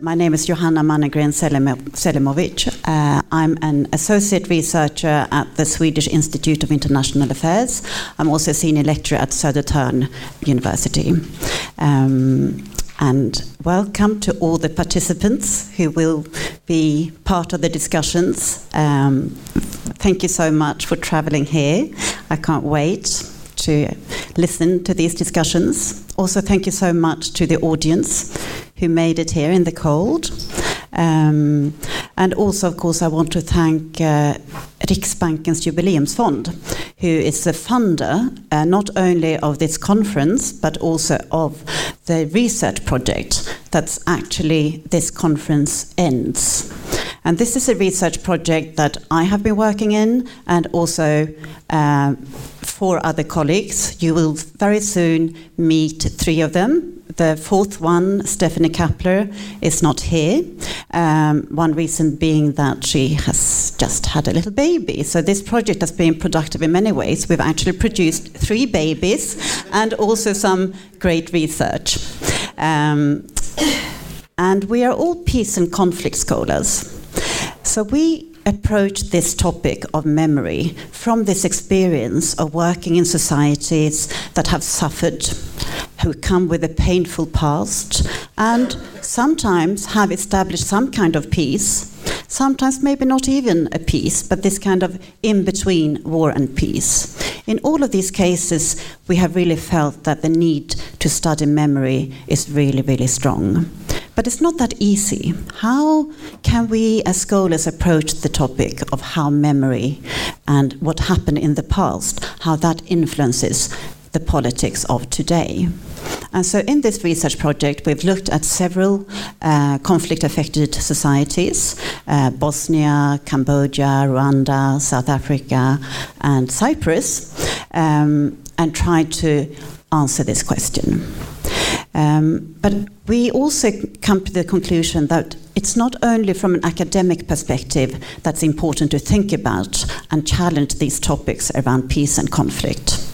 My name is Johanna Mannergren Selimovic. Uh, I'm an associate researcher at the Swedish Institute of International Affairs. I'm also a senior lecturer at Södertörn University. Um, and welcome to all the participants who will be part of the discussions. Um, thank you so much for traveling here. I can't wait to listen to these discussions. Also, thank you so much to the audience who made it here in the cold. Um, and also, of course, I want to thank uh, Riksbankens Jubileumsfond, who is the funder uh, not only of this conference but also of the research project that's actually this conference ends. And this is a research project that I have been working in, and also uh, four other colleagues. You will very soon meet three of them. The fourth one, Stefanie Kappler, is not here. Um, one reason being that she has just had a little baby. So this project has been productive in many ways. We've actually produced three babies and also some great research. Um, and we are all peace and conflict scholars. So we approach this topic of memory from this experience of working in societies that have suffered, who come with a painful past, and sometimes have established some kind of peace. Sometimes, maybe not even a peace, but this kind of in between war and peace. In all of these cases, we have really felt that the need to study memory is really, really strong. But it's not that easy. How can we as scholars approach the topic of how memory and what happened in the past, how that influences the politics of today? And so, in this research project, we've looked at several uh, conflict affected societies uh, Bosnia, Cambodia, Rwanda, South Africa, and Cyprus, um, and tried to answer this question. Um, but we also come to the conclusion that it's not only from an academic perspective that's important to think about and challenge these topics around peace and conflict.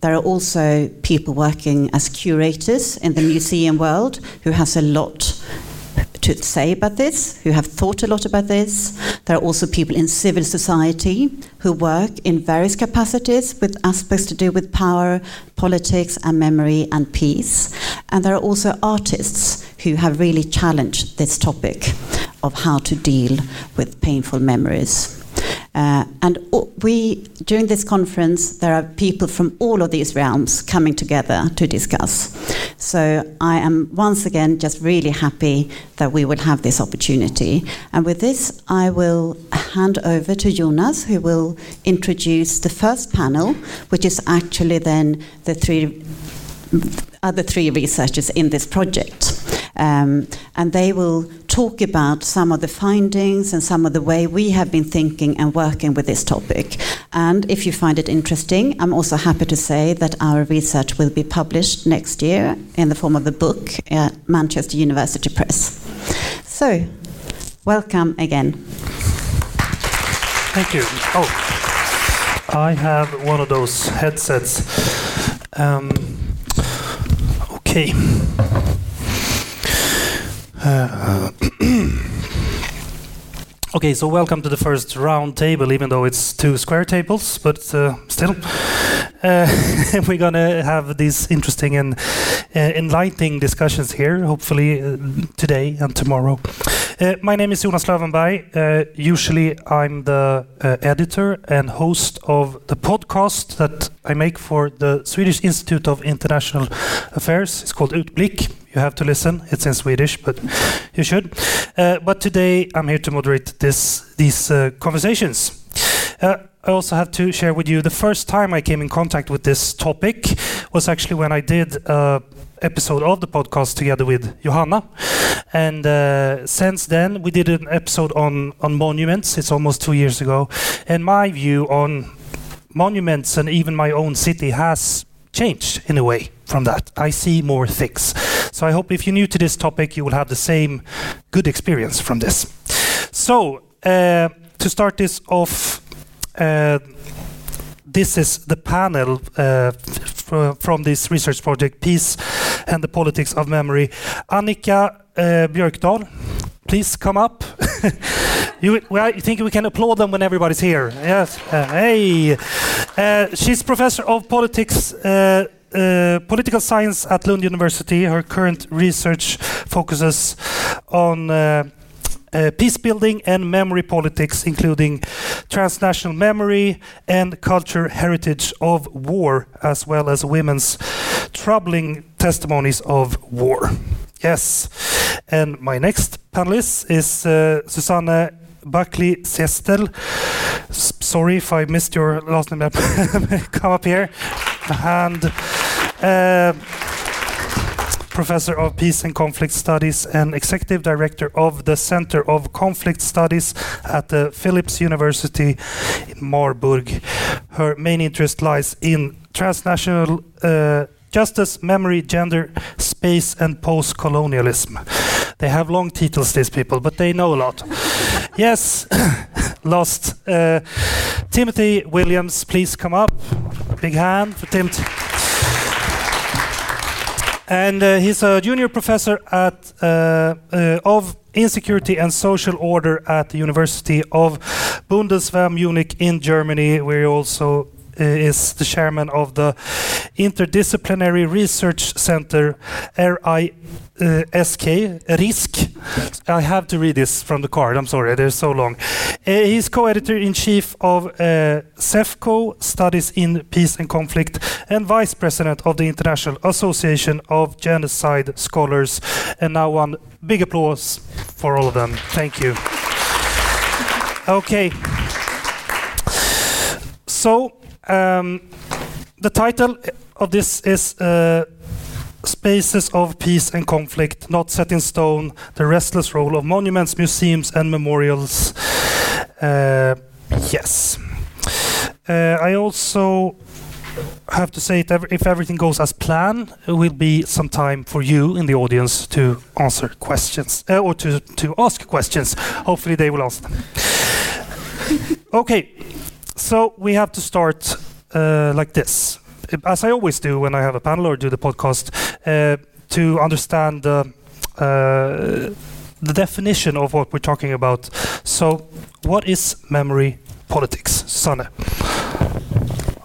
There are also people working as curators in the museum world who has a lot to say about this, who have thought a lot about this. There are also people in civil society who work in various capacities with aspects to do with power, politics, and memory and peace. And there are also artists who have really challenged this topic of how to deal with painful memories. Uh, and we, during this conference, there are people from all of these realms coming together to discuss. So I am once again just really happy that we will have this opportunity. And with this, I will hand over to Jonas, who will introduce the first panel, which is actually then the three other three researchers in this project. Um, and they will talk about some of the findings and some of the way we have been thinking and working with this topic. And if you find it interesting, I'm also happy to say that our research will be published next year in the form of a book at Manchester University Press. So, welcome again. Thank you. Oh, I have one of those headsets. Um, okay. Uh, okay, so welcome to the first round table, even though it's two square tables, but uh, still. Uh, we're gonna have these interesting and uh, enlightening discussions here, hopefully uh, today and tomorrow. Uh, my name is Jonas Löwenberg. usually, I'm the editor and host of the podcast that I make for the Swedish Institute of International Affairs. It's called Utblick you have to listen. It's in Swedish, but you should. Uh, but today I'm here to moderate this, these uh, conversations. Uh, I also have to share with you the first time I came in contact with this topic was actually when I did an episode of the podcast together with Johanna. And uh, since then, we did an episode on, on monuments. It's almost two years ago. And my view on monuments and even my own city has changed in a way from that. I see more things. So I hope if you're new to this topic, you will have the same good experience from this. So uh, to start this off, uh, this is the panel uh, from this research project, Peace and the politics of memory. Annika uh, Björkdahl, please come up. you, well, I think we can applaud them when everybody's here. Yes. Uh, hey. Uh, she's professor of politics. Uh, political science at Lund University. Her current research focuses on uh, uh, peace building and memory politics, including transnational memory and culture heritage of war, as well as women's troubling testimonies of war. Yes. And my next panelist is uh, Susanne Buckley Zistel. sorry if I missed your last name. Come up here. And uh, professor of peace and conflict studies and executive director of the Center of Conflict Studies at the Philipps University in Marburg. Her main interest lies in transnational uh, justice, memory, gender, space, and post colonialism. They have long titles, these people, but they know a lot. yes, lost. Uh, Timothy Williams, please come up. Big hand for Timothy. And uh, he's a junior professor at uh, uh, of insecurity and social order at the University of Bundeswehr Munich in Germany, where he also is the chairman of the Interdisciplinary Research Center, RI uh, RISK. I have to read this from the card, I'm sorry, they're so long. Uh, he's co-editor in chief of uh, ZeFKo, Studies in Peace and Conflict, and vice president of the International Association of Genocide Scholars. And now one big applause for all of them. Thank you. Okay. So, um, the title of this is uh, Spaces of Peace and Conflict, Not Set in Stone, The Restless Role of Monuments, Museums and Memorials. Uh, yes. Uh, I also have to say that if everything goes as planned, it will be some time for you in the audience to answer questions uh, or to, to ask questions. Hopefully, they will answer them. okay, so we have to start uh, like this as I always do when I have a panel or do the podcast, uh, to understand uh, the definition of what we're talking about. So, what is memory politics, Sanne?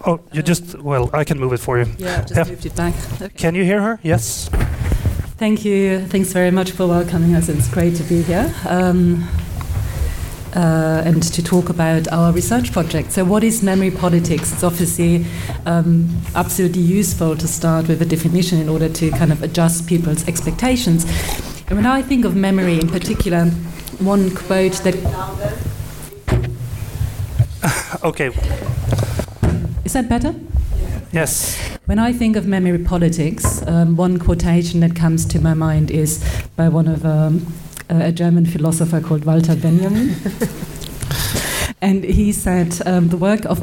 Oh, you just well, I can move it for you. Yeah, just yeah. moved it back. Okay. Can you hear her? Yes. Thank you. Thanks very much for welcoming us. It's great to be here. Um, uh, and to talk about our research project. So, what is memory politics? It's obviously um, absolutely useful to start with a definition in order to kind of adjust people's expectations. And when I think of memory in particular, one quote that. okay. Is that better? Yes. When I think of memory politics, um, one quotation that comes to my mind is by one of um, a German philosopher called Walter Benjamin. and he said um, the work of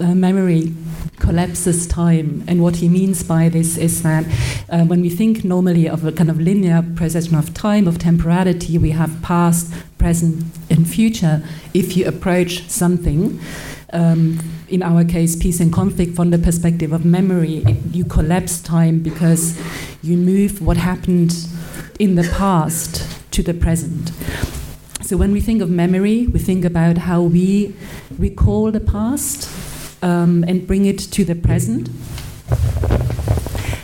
uh, memory collapses time. And what he means by this is that uh, when we think normally of a kind of linear procession of time, of temporality, we have past, present, and future. If you approach something, um, in our case, peace and conflict from the perspective of memory, it, you collapse time because you move what happened in the past to the present. So when we think of memory, we think about how we recall the past um, and bring it to the present.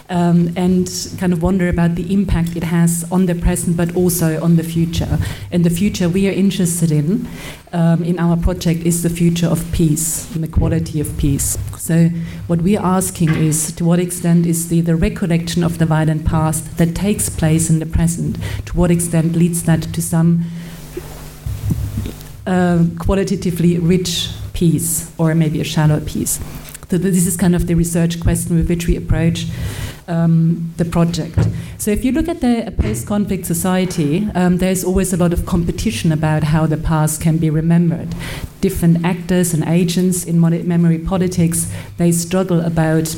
Um, and kind of wonder about the impact it has on the present but also on the future. And the future we are interested in um, in our project is the future of peace and the quality of peace. So, what we're asking is to what extent is the, the recollection of the violent past that takes place in the present, to what extent leads that to some uh, qualitatively rich peace or maybe a shallow peace? So, this is kind of the research question with which we approach um, the project. So if you look at the post-conflict society, um, there's always a lot of competition about how the past can be remembered. Different actors and agents in memory politics they struggle about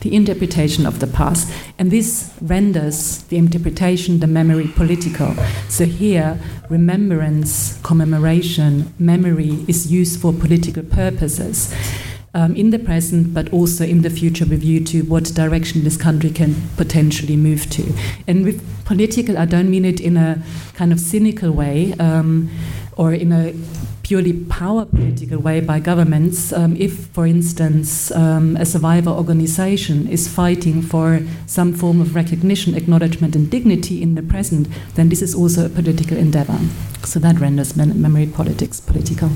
the interpretation of the past, and this renders the interpretation, the memory, political. So here, remembrance, commemoration, memory is used for political purposes. Um, in the present, but also in the future with view to what direction this country can potentially move to. And with political, I don't mean it in a kind of cynical way um, or in a purely power political way by governments. Um, if, for instance, um, a survivor organization is fighting for some form of recognition, acknowledgement, and dignity in the present, then this is also a political endeavor. So that renders memory politics political.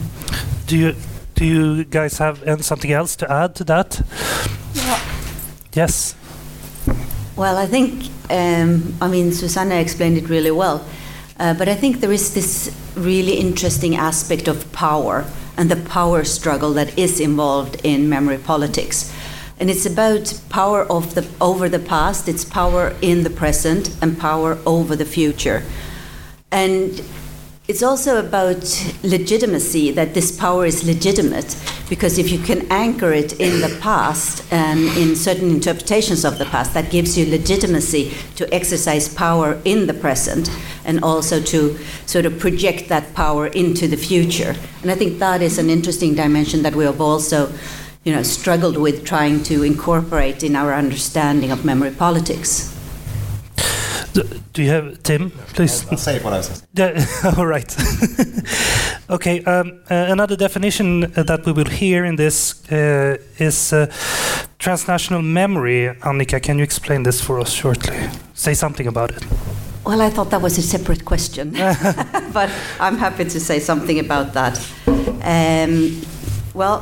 Do you do you guys have something else to add to that? Yeah. Yes. Well, I think um, I mean Susanna explained it really well, uh, but I think there is this really interesting aspect of power and the power struggle that is involved in memory politics. And it's about power of the, over the past, it's power in the present, and power over the future. And it's also about legitimacy that this power is legitimate because if you can anchor it in the past and in certain interpretations of the past that gives you legitimacy to exercise power in the present and also to sort of project that power into the future. And i think that is an interesting dimension that we have also you know struggled with trying to incorporate in our understanding of memory politics do you have Tim? Please. I'll, I'll say what I was. Yeah. All right. okay. Um, uh, another definition uh, that we will hear in this uh, is uh, transnational memory. Annika, can you explain this for us shortly? Say something about it. Well, I thought that was a separate question, but I'm happy to say something about that. Um, well,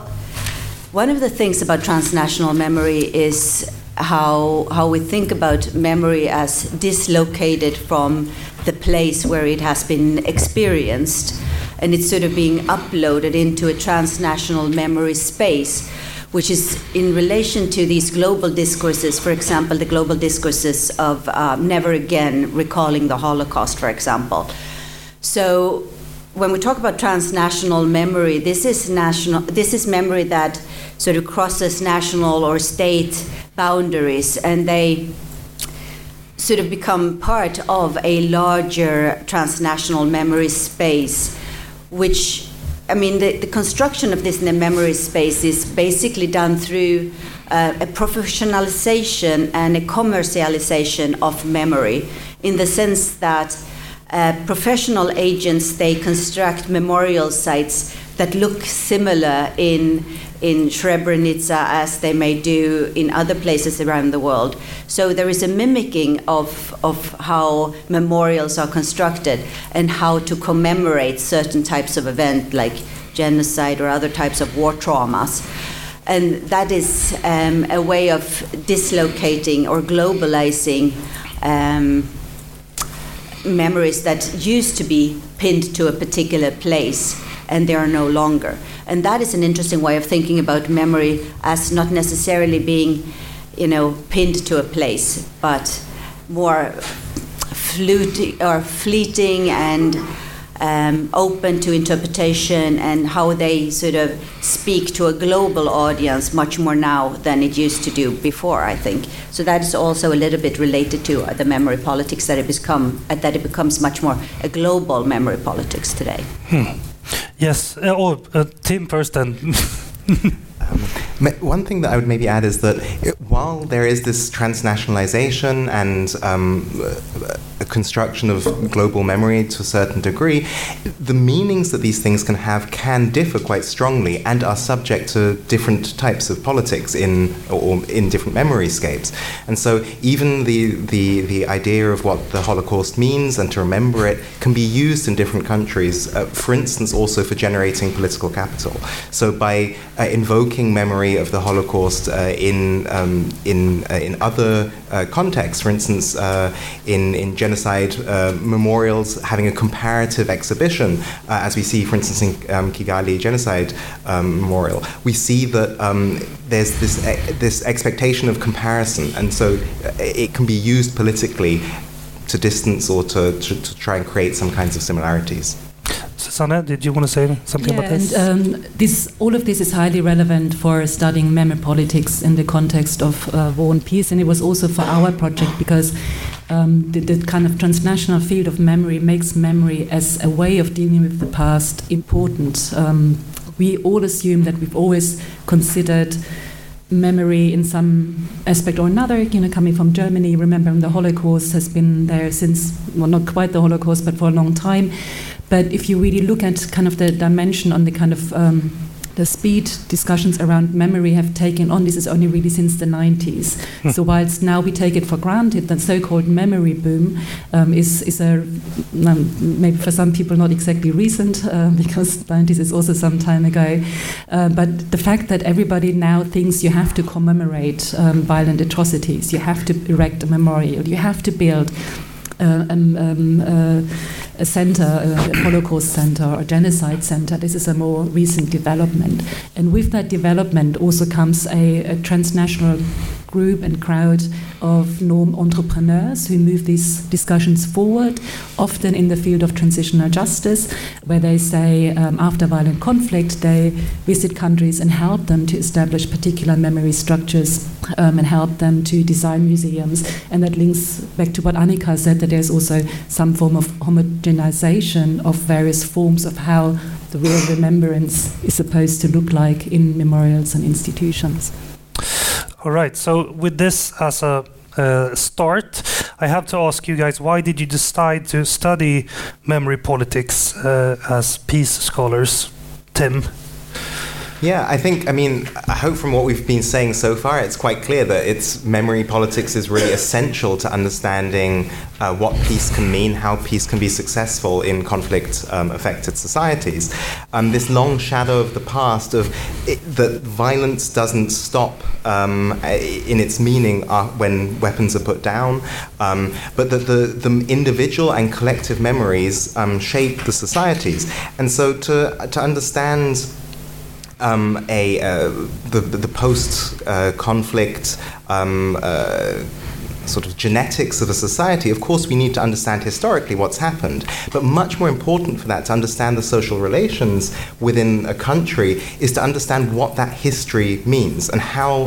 one of the things about transnational memory is how how we think about memory as dislocated from the place where it has been experienced and it's sort of being uploaded into a transnational memory space which is in relation to these global discourses for example the global discourses of uh, never again recalling the holocaust for example. So when we talk about transnational memory this is national this is memory that sort of crosses national or state boundaries and they sort of become part of a larger transnational memory space, which I mean, the, the construction of this memory space is basically done through uh, a professionalization and a commercialization of memory, in the sense that uh, professional agents they construct memorial sites that look similar in in Srebrenica as they may do in other places around the world. So there is a mimicking of, of how memorials are constructed and how to commemorate certain types of event like genocide or other types of war traumas. And that is um, a way of dislocating or globalizing um, memories that used to be pinned to a particular place and they are no longer. And that is an interesting way of thinking about memory as not necessarily being, you know, pinned to a place, but more fluting or fleeting and um, open to interpretation and how they sort of speak to a global audience much more now than it used to do before. I think so. That is also a little bit related to the memory politics that it become uh, that it becomes much more a global memory politics today. Hmm. Yes. Uh, oh, uh, Tim first, then. um, one thing that I would maybe add is that it, while there is this transnationalization and um, a construction of global memory to a certain degree, the meanings that these things can have can differ quite strongly and are subject to different types of politics in or in different memory scapes. And so even the, the, the idea of what the Holocaust means and to remember it can be used in different countries, uh, for instance, also for generating political capital. So by uh, invoking memory of the Holocaust uh, in, um, in, uh, in other uh, contexts, for instance, uh, in, in genocide uh, memorials, having a comparative exhibition, uh, as we see, for instance, in um, Kigali Genocide um, Memorial, we see that um, there's this, this expectation of comparison, and so it can be used politically to distance or to, to, to try and create some kinds of similarities. Susanna, did you want to say something yeah, about this? And, um, this? All of this is highly relevant for studying memory politics in the context of uh, war and peace, and it was also for our project because um, the, the, kind of transnational field of memory makes memory as a way of dealing with the past important. Um, we all assume that we've always considered memory in some aspect or another. You know, coming from Germany, remembering the Holocaust has been there since, well, not quite the Holocaust, but for a long time. But if you really look at kind of the dimension on the kind of um, the speed discussions around memory have taken on. This is only really since the 90s. Hmm. so whilst now we take it for granted, the so-called memory boom um, is is a um, maybe for some people not exactly recent uh, because 90s is also some time ago. Uh, but the fact that everybody now thinks you have to commemorate um, violent atrocities, you have to erect a memorial, you have to build uh, um, um, uh, a center, a Holocaust center or genocide center. This is a more recent development. And with that development also comes a, a transnational group and crowd of norm entrepreneurs who move these discussions forward, often in the field of transitional justice, where they say um, after violent conflict, they visit countries and help them to establish particular memory structures um, and help them to design museums. And that links back to what Annika said that there's also some form of homogenization of various forms of how the real remembrance is supposed to look like in memorials and institutions. All right. So with this as a uh, start, I have to ask you guys: Why did you decide to study memory politics uh, as peace scholars, Tim? Yeah, I think, I mean, I hope from what we've been saying so far, it's quite clear that it's memory politics is really essential to understanding uh, what peace can mean, how peace can be successful in conflict um, affected societies. Um, this long shadow of the past of it, that violence doesn't stop um, in its meaning uh, when weapons are put down, um, but that the, the individual and collective memories um, shape the societies. And so to, to understand um, a uh, the the post uh, conflict. Um, uh, sort of genetics of a society, of course, we need to understand historically what's happened. But much more important for that, to understand the social relations within a country, is to understand what that history means and how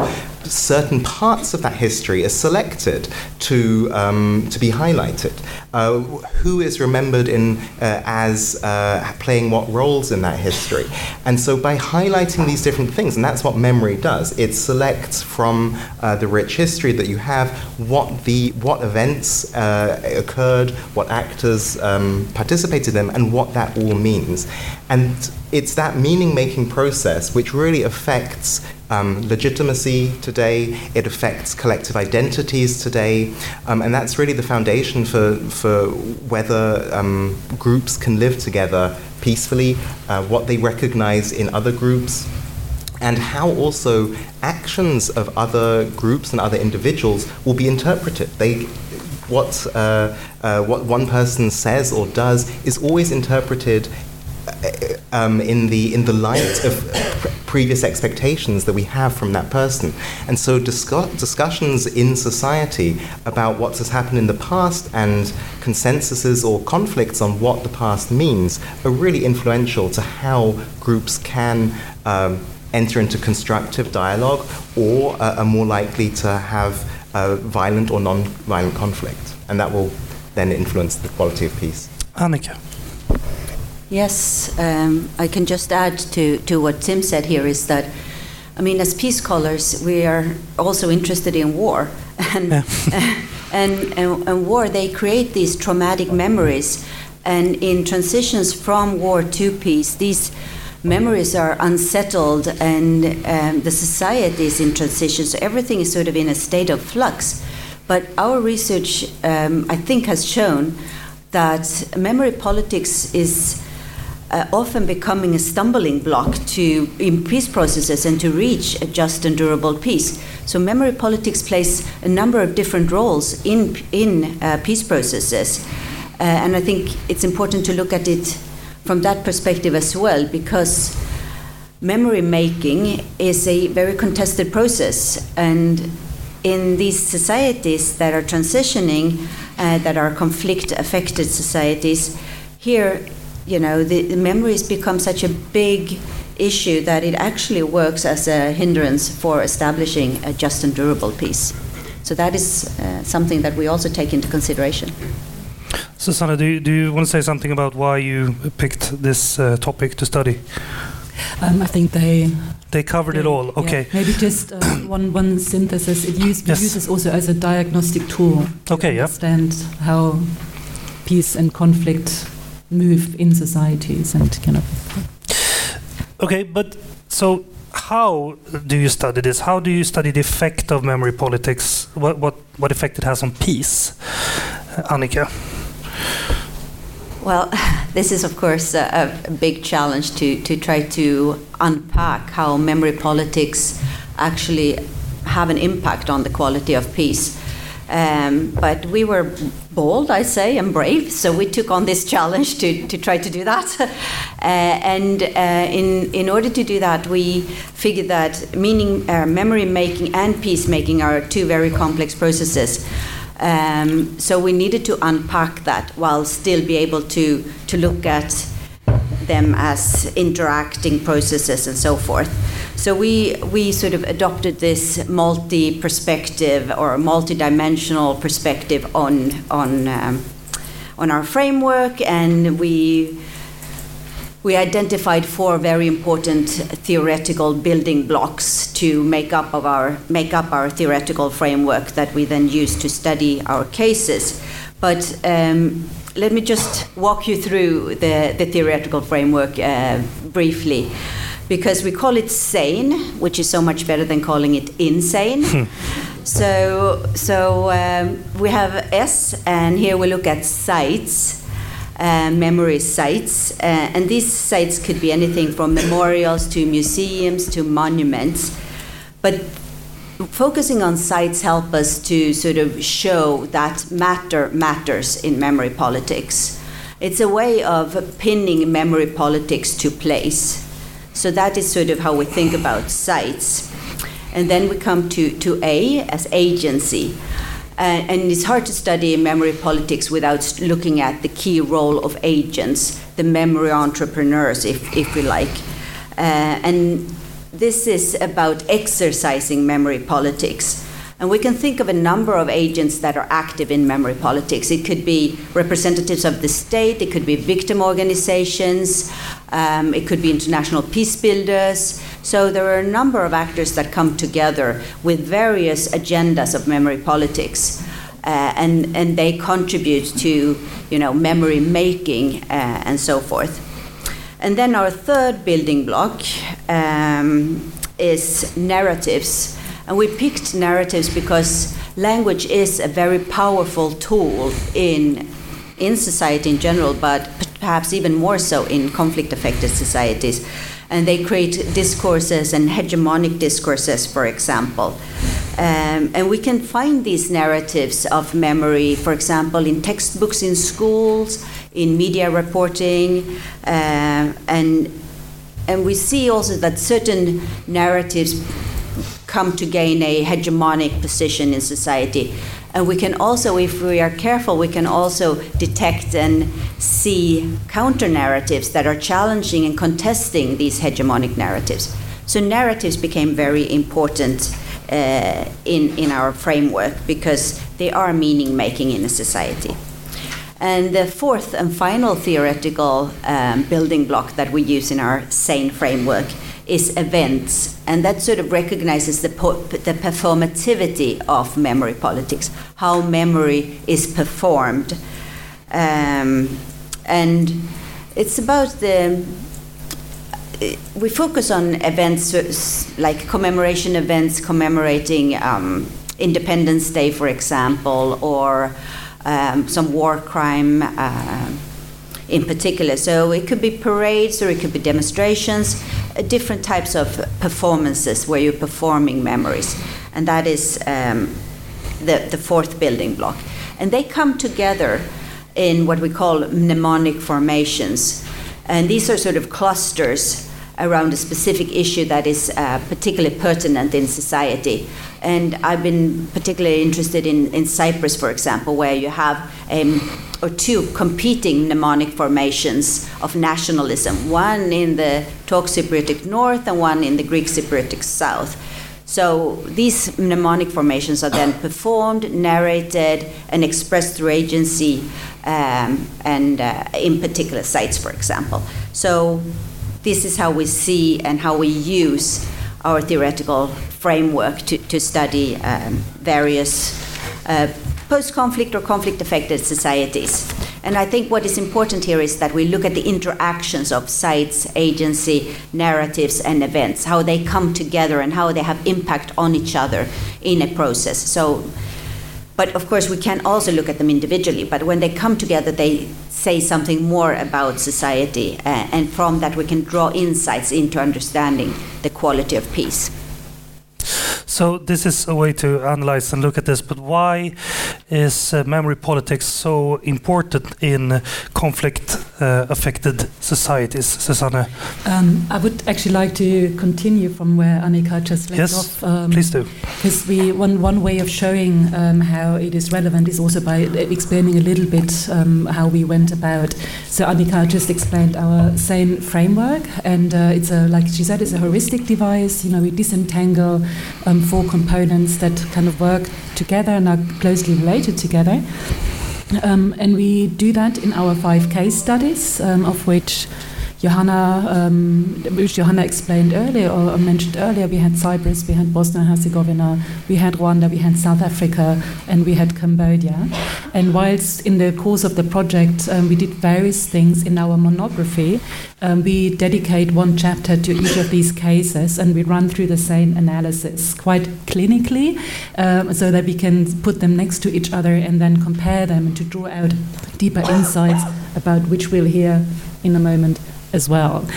certain parts of that history are selected to, um, to be highlighted. Uh, who is remembered in, uh, as uh, playing what roles in that history? And so by highlighting these different things, and that's what memory does, it selects from uh, the rich history that you have what, the, what events uh, occurred, what actors um, participated in and what that all means. And it's that meaning making process which really affects um, legitimacy today, it affects collective identities today, um, and that's really the foundation for, for whether um, groups can live together peacefully, uh, what they recognize in other groups. And how also actions of other groups and other individuals will be interpreted. They, what, uh, uh, what one person says or does is always interpreted um, in the in the light of previous expectations that we have from that person. And so discuss- discussions in society about what has happened in the past and consensuses or conflicts on what the past means are really influential to how groups can um, enter into constructive dialogue or uh, are more likely to have uh, violent or non-violent conflict. And that will then influence the quality of peace. Annika. Yes, um, I can just add to, to what Tim said here is that, I mean, as peace scholars, we are also interested in war. And, yeah. and, and, and war, they create these traumatic memories. And in transitions from war to peace, these memories are unsettled and um, the society is in transition. So everything is sort of in a state of flux. But our research, um, I think, has shown that memory politics is uh, often becoming a stumbling block to in peace processes and to reach a just and durable peace. So memory politics plays a number of different roles in in uh, peace processes, uh, and I think it's important to look at it from that perspective as well because memory making is a very contested process and in these societies that are transitioning uh, that are conflict affected societies here you know, the, the memories become such a big issue that it actually works as a hindrance for establishing a just and durable peace. So that is uh, something that we also take into consideration. Susanna, do you, do you want to say something about why you picked this uh, topic to study? Um, I think they they covered it all. Okay. Yeah. Maybe just uh, one one synthesis. It, use, Yes. uses also as a diagnostic tool. to Okay, yeah. Understand how peace and conflict move in societies and kind of. Okay, but so how do you study this? How do you study the effect of memory politics? What what what effect it has on peace, Uh, Annika? Well, this is, of course, a, a big challenge to, to try to unpack how memory politics actually have an impact on the quality of peace. Um, but we were bold, I say, and brave, so we took on this challenge to, to try to do that. uh, and uh, in, in order to do that, we figured that meaning, uh, memory making and peacemaking are two very complex processes. Um, so we needed to unpack that while still be able to, to look at them as interacting processes and so forth. So we, we sort of adopted this multi perspective or multi dimensional perspective on, on, um, on our framework, and we we identified four very important theoretical building blocks to make up of our make up our theoretical framework that we then use to study our cases. But um, let me just walk you through the, the theoretical framework uh, briefly. Because we call it sane, which is so much better than calling it insane. so so um, we have S, and here we look at sites uh, memory sites. Uh, and these sites could be anything from memorials to museums to monuments. But focusing on sites help us to sort of show that matter matters in memory politics. It's a way of pinning memory politics to place. So that is sort of how we think about sites. And then we come to, to A as agency. Uh, and it's hard to study memory politics without looking at the key role of agents, the memory entrepreneurs, if, if we like. Uh, and this is about exercising memory politics. And we can think of a number of agents that are active in memory politics. It could be representatives of the state, it could be victim organizations, um, it could be international peace builders. So there are a number of actors that come together with various agendas of memory politics. Uh, and, and they contribute to you know, memory making uh, and so forth. And then our third building block um, is narratives. And we picked narratives because language is a very powerful tool in, in society in general, but perhaps even more so in conflict affected societies. And they create discourses and hegemonic discourses, for example. Um, and we can find these narratives of memory, for example, in textbooks in schools, in media reporting, uh, and and we see also that certain narratives come to gain a hegemonic position in society. And we can also, if we are careful, we can also detect and see counter narratives that are challenging and contesting these hegemonic narratives. So narratives became very important uh, in, in our framework because they are meaning making in a society. And the fourth and final theoretical um, building block that we use in our SANE framework is events, and that sort of recognizes the, po- the performativity of memory politics, how memory is performed. Um, and it's about the we focus on events like commemoration events commemorating um, Independence Day, for example, or um, some war crime uh, in particular. So it could be parades or it could be demonstrations, uh, different types of performances where you're performing memories. And that is um, the, the fourth building block. And they come together in what we call mnemonic formations. And these are sort of clusters around a specific issue that is uh, particularly pertinent in society. And I've been particularly interested in, in Cyprus, for example, where you have um, or two competing mnemonic formations of nationalism one in the Turk Cypriotic north and one in the Greek Cypriotic south. So these mnemonic formations are then performed, narrated, and expressed through agency um, and uh, in particular sites, for example. So this is how we see and how we use our theoretical framework to, to study um, various uh, post conflict or conflict affected societies. And I think what is important here is that we look at the interactions of sites, agency, narratives, and events, how they come together and how they have impact on each other in a process. So, but of course, we can also look at them individually. But when they come together, they say something more about society, uh, and from that, we can draw insights into understanding the quality of peace. So this is a way to analyze and look at this, but why is uh, memory politics so important in conflict uh, affected societies, Susanne? Um, I would actually like to continue from where Annika just left yes, off. Um, please do. Because we one one way of showing um, how it is relevant is also by explaining a little bit um, how we went about. So Annika just explained our SANE framework, and uh, it's a like she said, it's a heuristic device. You know, we disentangle um, four components that kind of work together and are closely related together. Um, and we do that in our five case studies, um, of which Johanna, um, which Johanna explained earlier or mentioned earlier, we had Cyprus, we had Bosnia and Herzegovina, we had Rwanda, we had South Africa, and we had Cambodia. And whilst in the course of the project um, we did various things in our monography, um, we dedicate one chapter to each of these cases and we run through the same analysis quite clinically um, so that we can put them next to each other and then compare them to draw out deeper insights about which we'll hear in a moment as well.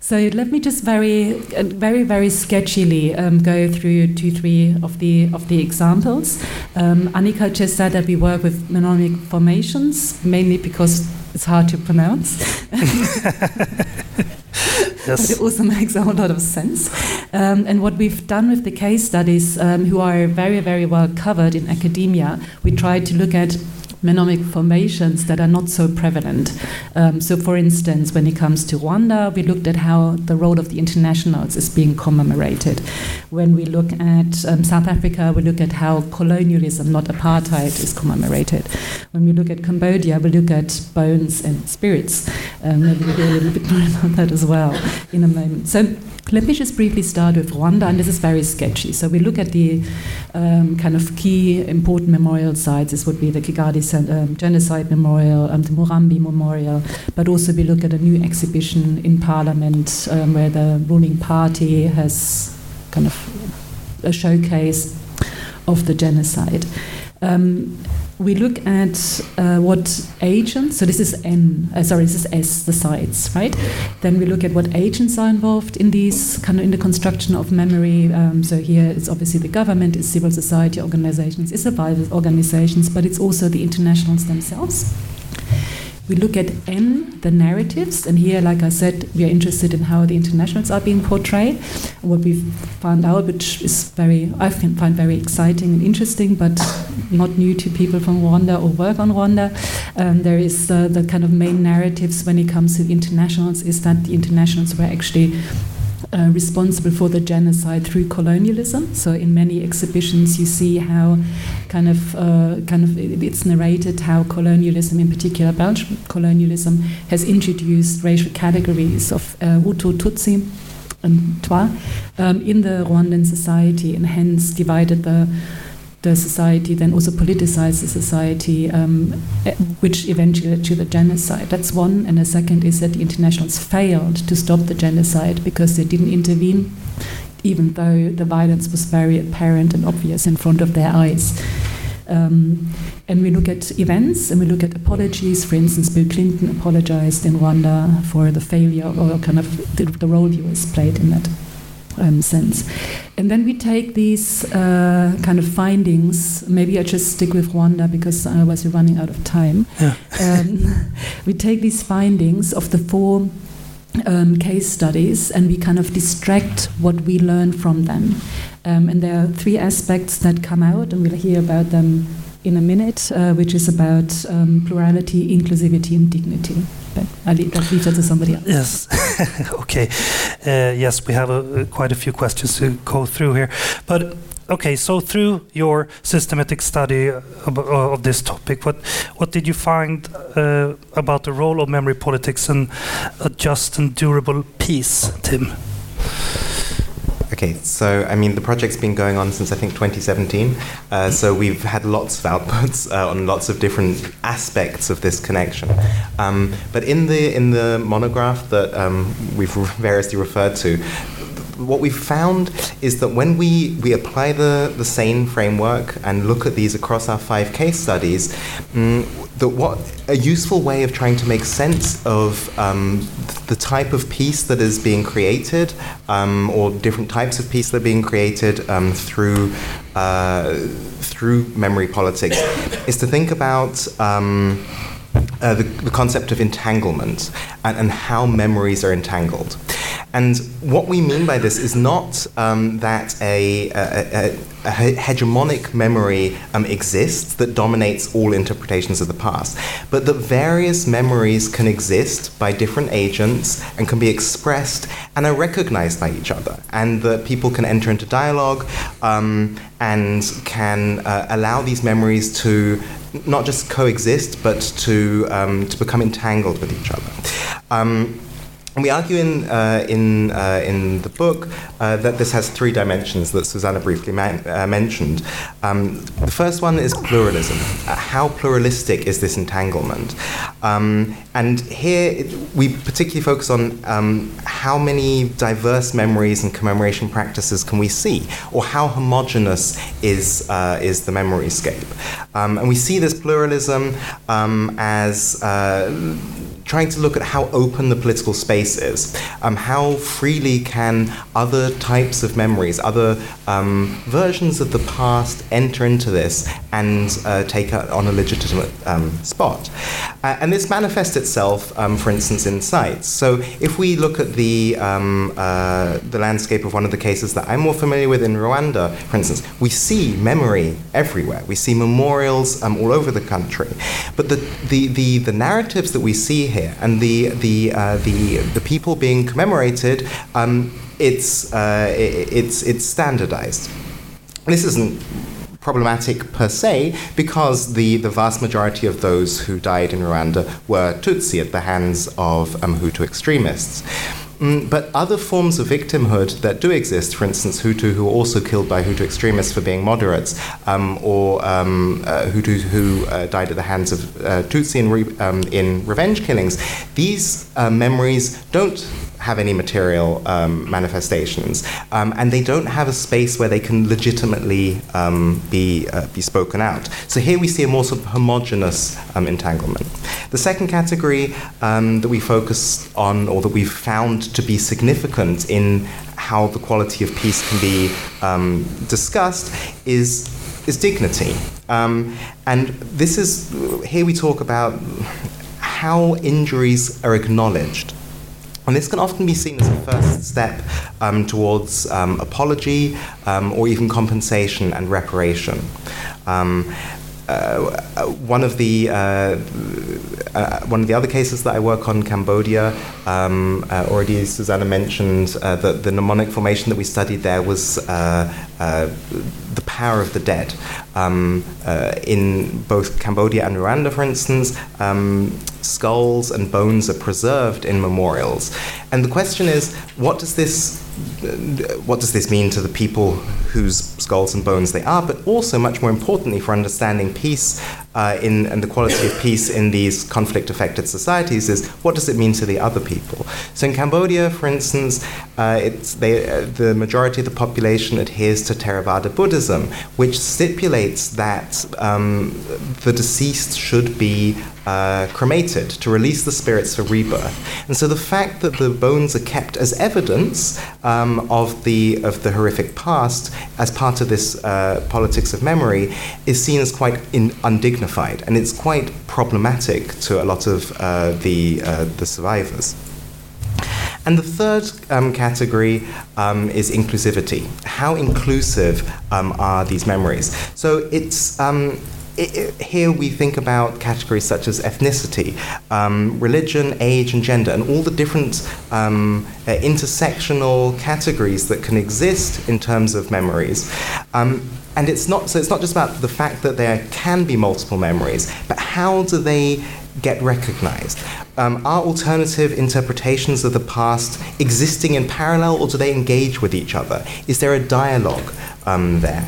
So let me just very, very, very sketchily um, go through two, three of the of the examples. Um, Annika just said that we work with mnemonic formations mainly because it's hard to pronounce. yes. it also makes a whole lot of sense. Um, and what we've done with the case studies, um, who are very, very well covered in academia, we tried to look at mnemonic formations that are not so prevalent. Um, so, for instance, when it comes to Rwanda, we looked at how the role of the internationals is being commemorated. When we look at um, South Africa, we look at how colonialism, not apartheid, is commemorated. When we look at Cambodia, we look at bones and spirits. Um, maybe we'll hear a little bit more about that as well in a moment. So, let me just briefly start with Rwanda, and this is very sketchy. So we look at the um, kind of key important memorial sites. This would be the Kigali um, Genocide Memorial, um, the Murambi Memorial, but also we look at a new exhibition in Parliament um, where the ruling party has kind of a showcase of the genocide. Um, we look at uh, what agents, so this is N, uh, sorry, this is S, the sites, right? Then we look at what agents are involved in these, kind of in the construction of memory. Um, so here it's obviously the government, it's civil society organizations, it's survivors organizations, but it's also the internationals themselves. We look at N, the narratives, and here, like I said, we are interested in how the internationals are being portrayed. What we've found out, which is very, I find very exciting and interesting, but not new to people from Rwanda or work on Rwanda, um, there is uh, the kind of main narratives when it comes to internationals is that the internationals were actually uh, responsible for the genocide through colonialism. So in many exhibitions, you see how kind of uh, kind of it's narrated how colonialism, in particular Belgian colonialism, has introduced racial categories of uh, Hutu, Tutsi, and Twa um, in the Rwandan society, and hence divided the the society, then also politicized the society, um, which eventually led to the genocide. That's one. And the second is that the internationals failed to stop the genocide because they didn't intervene, even though the violence was very apparent and obvious in front of their eyes. Um, and we look at events and we look at apologies. For instance, Bill Clinton apologized in Rwanda for the failure or kind of the, the role US played in that um, sense. And then we take these uh, kind of findings. Maybe I just stick with Rwanda because I we're running out of time. Yeah. um, we take these findings of the four um, case studies and we kind of distract what we learn from them. Um, and there are three aspects that come out, and we'll hear about them in a minute, uh, which is about um, plurality, inclusivity, and dignity. But I'll leave that leave that to somebody else. Yes. okay. Uh, yes, we have a, quite a few questions to go through here. But okay, so through your systematic study of, of this topic, what what did you find uh, about the role of memory politics and a just and durable peace, Tim? Okay, so I mean, the project's been going on since I think 2017. Uh, so we've had lots of outputs uh, on lots of different aspects of this connection. Um, but in the in the monograph that um, we've variously referred to, what we've found is that when we, we apply the, the same framework and look at these across our five case studies, um, that what a useful way of trying to make sense of um, the type of peace that is being created, um, or different types of peace that are being created um, through uh, through memory politics, is to think about. Uh, the, the, concept of entanglement and, and, how memories are entangled. And what we mean by this is not um, that a, a, a, hegemonic memory um, exists that dominates all interpretations of the past, but that various memories can exist by different agents and can be expressed and are recognized by each other, and that people can enter into dialogue um, and can uh, allow these memories to not just coexist, but to, um, to become entangled with each other. Um, we argue in, uh, in, uh, in the book uh, that this has three dimensions that Susanna briefly man- uh, mentioned. Um, the first one is pluralism. Uh, how pluralistic is this entanglement? Um, and here it, we particularly focus on um, how many diverse memories and commemoration practices can we see, or how homogenous is, uh, is the memory scape. Um, and we see this pluralism um, as trying to look at how open the political space is. Um, how freely can other types of memories, other um, versions of the past enter into this and uh, take on a legitimate um, spot? Uh, and this manifests itself, um, for instance, in sites. So if we look at the, um, uh, the landscape of one of the cases that I'm more familiar with in Rwanda, for instance, we see memory everywhere. We see memorials um, all over the country. But the, the, the, the narratives that we see here here, and the the uh, the the people being commemorated, um, it's uh, it's it's standardized. This isn't problematic per se because the, the vast majority of those who died in Rwanda were Tutsi at the hands of um, Hutu extremists. Mm, but other forms of victimhood that do exist, for instance, Hutu who were also killed by Hutu extremists for being moderates, um, or um, uh, Hutu who uh, died at the hands of uh, Tutsi in, re- um, in revenge killings, these uh, memories don't have any material um, manifestations, um, and they don't have a space where they can legitimately um, be uh, be spoken out. So here we see a more sort of homogenous um, entanglement. The second category um, that we focus on, or that we've found to be significant in how the quality of peace can be um, discussed, is is dignity. and this is here we talk about how injuries are acknowledged. And this can often be seen as a first step um, towards um, apology um, or even compensation and reparation. Um, uh, one of the uh, uh, one of the other cases that I work on, Cambodia, um, uh, already Susanna mentioned uh, that the mnemonic formation that we studied there was uh, the power of the dead. Um, in both Cambodia and Rwanda, for instance, um, skulls and bones are preserved in memorials, and the question is, what does this what does this mean to the people whose skulls and bones they are, but also, much more importantly, for understanding peace uh, in, and the quality of peace in these conflict affected societies is what does it mean to the other people? So, in Cambodia, for instance, uh, it's they, uh, the majority of the population adheres to Theravada Buddhism, which stipulates that um, the deceased should be uh, cremated to release the spirits for rebirth. And so the fact that the bones are kept as evidence um, of, the, of the horrific past as part of this uh, politics of memory is seen as quite in, undignified, and it's quite problematic to a lot of uh, the, uh, the survivors. And the third um, category um, is inclusivity. How inclusive um, are these memories? So it's um, here we think about categories such as ethnicity, um, religion, age, and gender, and all the different um, uh, intersectional categories that can exist in terms of memories. Um, and it's not so it's not just about the fact that there can be multiple memories, but how do they get recognized? Um, are alternative interpretations of the past existing in parallel, or do they engage with each other? Is there a dialogue um, there?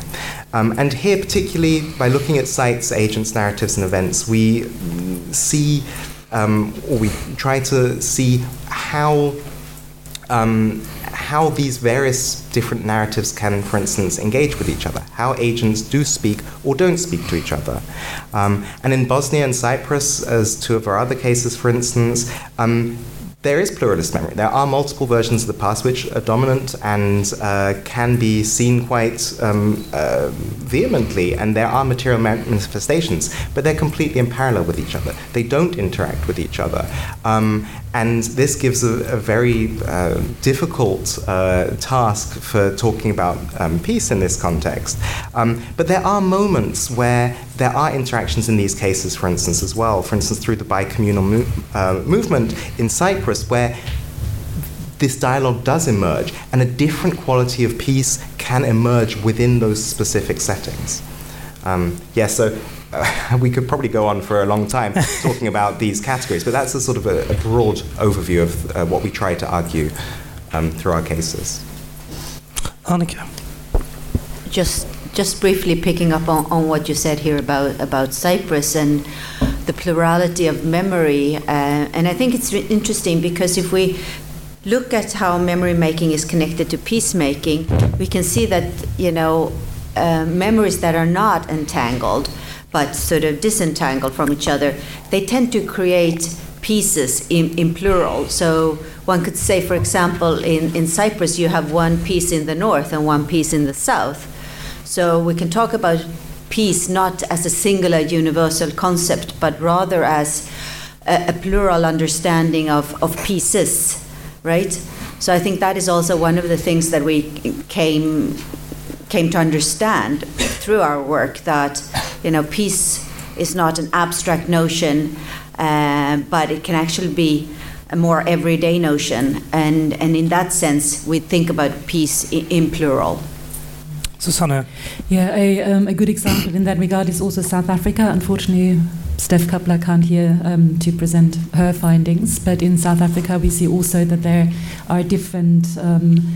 Um, and here, particularly by looking at sites, agents, narratives, and events, we see, um, or we try to see how um, how these various different narratives can, for instance, engage with each other, how agents do speak or don't speak to each other. Um, and in Bosnia and Cyprus, as two of our other cases, for instance, um, there is pluralist memory. There are multiple versions of the past which are dominant and uh, can be seen quite um, uh, vehemently, and there are material manifestations, but they're completely in parallel with each other. They don't interact with each other. Um, and this gives a, a very uh, difficult uh, task for talking about um, peace in this context. Um, but there are moments where there are interactions in these cases, for instance, as well. For instance, through the bicommunal mo- uh, movement in Cyprus, where this dialogue does emerge, and a different quality of peace can emerge within those specific settings. Um, yeah, so uh, we could probably go on for a long time talking about these categories, but that's a sort of a, a broad overview of uh, what we try to argue um, through our cases. Annika. Just, just briefly picking up on, on what you said here about, about Cyprus and the plurality of memory, uh, and I think it's interesting because if we look at how memory making is connected to peacemaking, we can see that you know uh, memories that are not entangled but sort of disentangled from each other, they tend to create pieces in, in plural. So one could say, for example, in, in Cyprus, you have one piece in the north and one piece in the south. So we can talk about peace not as a singular universal concept, but rather as a, a plural understanding of, of pieces, right? So I think that is also one of the things that we came came to understand through our work that you know peace is not an abstract notion, uh, but it can actually be a more everyday notion, and and in that sense, we think about peace in, in plural. Susanne. Yeah, a, um, a good example in that regard is also South Africa. Unfortunately, Steph Kappler can't here um, to present her findings, but in South Africa, we see also that there are different. Um,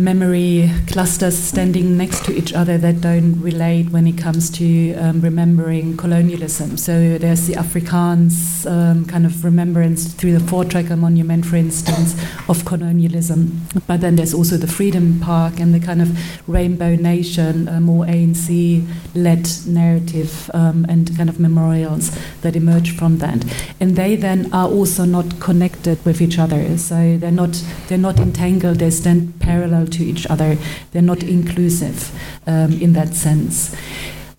memory clusters standing next to each other that don't relate when it comes to um, remembering colonialism. So there's the Afrikaans um, kind of remembrance through the Voortrekker monument, for instance, of colonialism. But then there's also the Freedom Park and the kind of Rainbow Nation, a more ANC-led narrative um, and kind of memorials that emerge from that. And they then are also not connected with each other. So they're not they're not entangled. They stand parallel to each other. They're not inclusive um, in that sense.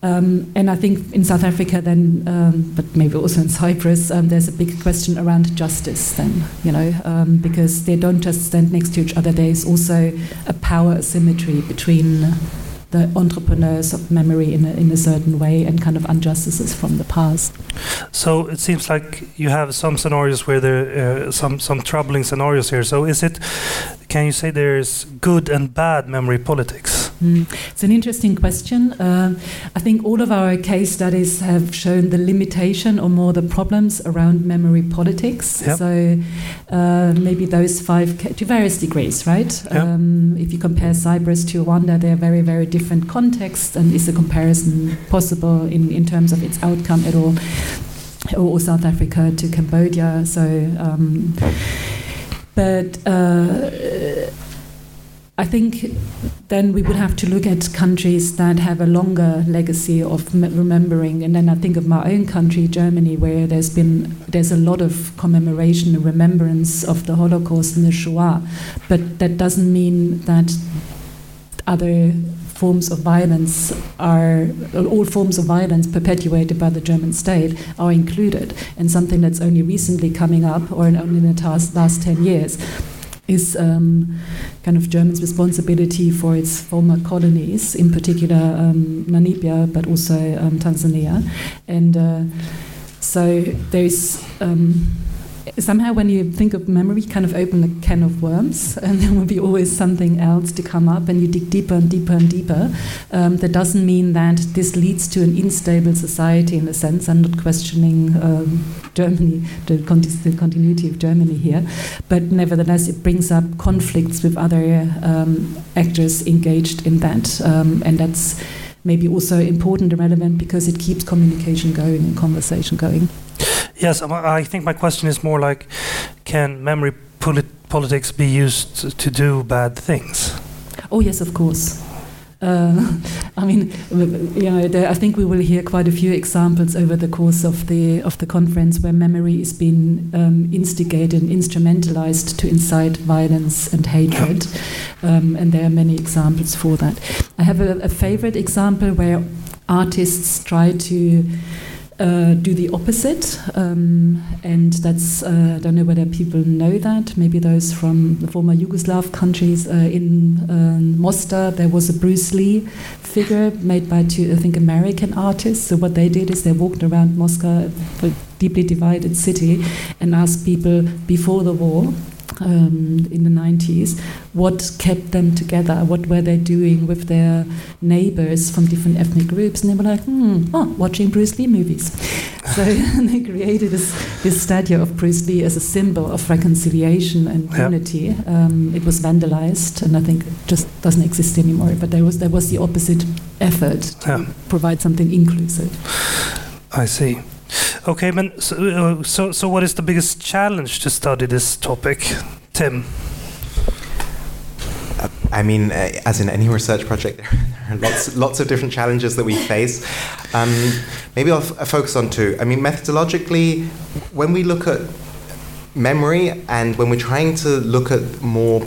Um, and I think in South Africa, then, um, but maybe also in Cyprus, um, there's a big question around justice. Then, you know, um, because they don't just stand next to each other. There is also a power asymmetry between the entrepreneurs of memory in a, in a certain way and kind of injustices from the past. So it seems like you have some scenarios where there uh, some some troubling scenarios here. So is it? Can you say there's good and bad memory politics? Mm. It's an interesting question. Uh, I think all of our case studies have shown the limitation or more the problems around memory politics. Yep. So uh, maybe those five, to various degrees, right? Yep. Um, if you compare Cyprus to Rwanda, they're very, very different contexts, and is a comparison possible in, in terms of its outcome at all? Or South Africa to Cambodia. So, um, but. Uh, I think then we would have to look at countries that have a longer legacy of remembering, and then I think of my own country, Germany, where there's been there's a lot of commemoration and remembrance of the Holocaust and the Shoah, but that doesn't mean that other forms of violence are all forms of violence perpetuated by the German state are included, and something that's only recently coming up, or only in the last last ten years is um, kind of Germany's responsibility for its former colonies, in particular um, Namibia, but also um, Tanzania. And uh, so there's um, somehow when you think of memory, kind of open a can of worms, and there will be always something else to come up, and you dig deeper and deeper and deeper. Um, that doesn't mean that this leads to an unstable society in a sense. I'm not questioning um, Germany, the, the, continuity of Germany here, but nevertheless, it brings up conflicts with other um, actors engaged in that, um, and that's maybe also important and relevant because it keeps communication going and conversation going. Yes, um, I think my question is more like, can memory polit politics be used to do bad things? Oh yes, of course. Uh, I mean, you know, there, I think we will hear quite a few examples over the course of the of the conference where memory is being um, instigated and instrumentalized to incite violence and hatred, um, and there are many examples for that. I have a, a favorite example where artists try to uh, do the opposite, um, and that's uh, I don't know whether people know that. Maybe those from the former Yugoslav countries. Uh, in um, Mostar, there was a Bruce Lee figure made by two, I think, American artists. So what they did is they walked around Mostar, a deeply divided city, and asked people before the war um, in the 90s, what kept them together, what were they doing with their neighbors from different ethnic groups, and they were like, hmm, oh, watching Bruce Lee movies. so they created this, this statue of Bruce Lee as a symbol of reconciliation and yeah. unity. Um, it was vandalized, and I think it just doesn't exist anymore, but there was, there was the opposite effort to provide something inclusive. I see. Okay, so, uh, so, so what is the biggest challenge to study this topic, Tim? Uh, I mean, uh, as in any research project, there are lots, lots of different challenges that we face. Um, maybe I'll focus on two. I mean, methodologically, when we look at memory and when we're trying to look at more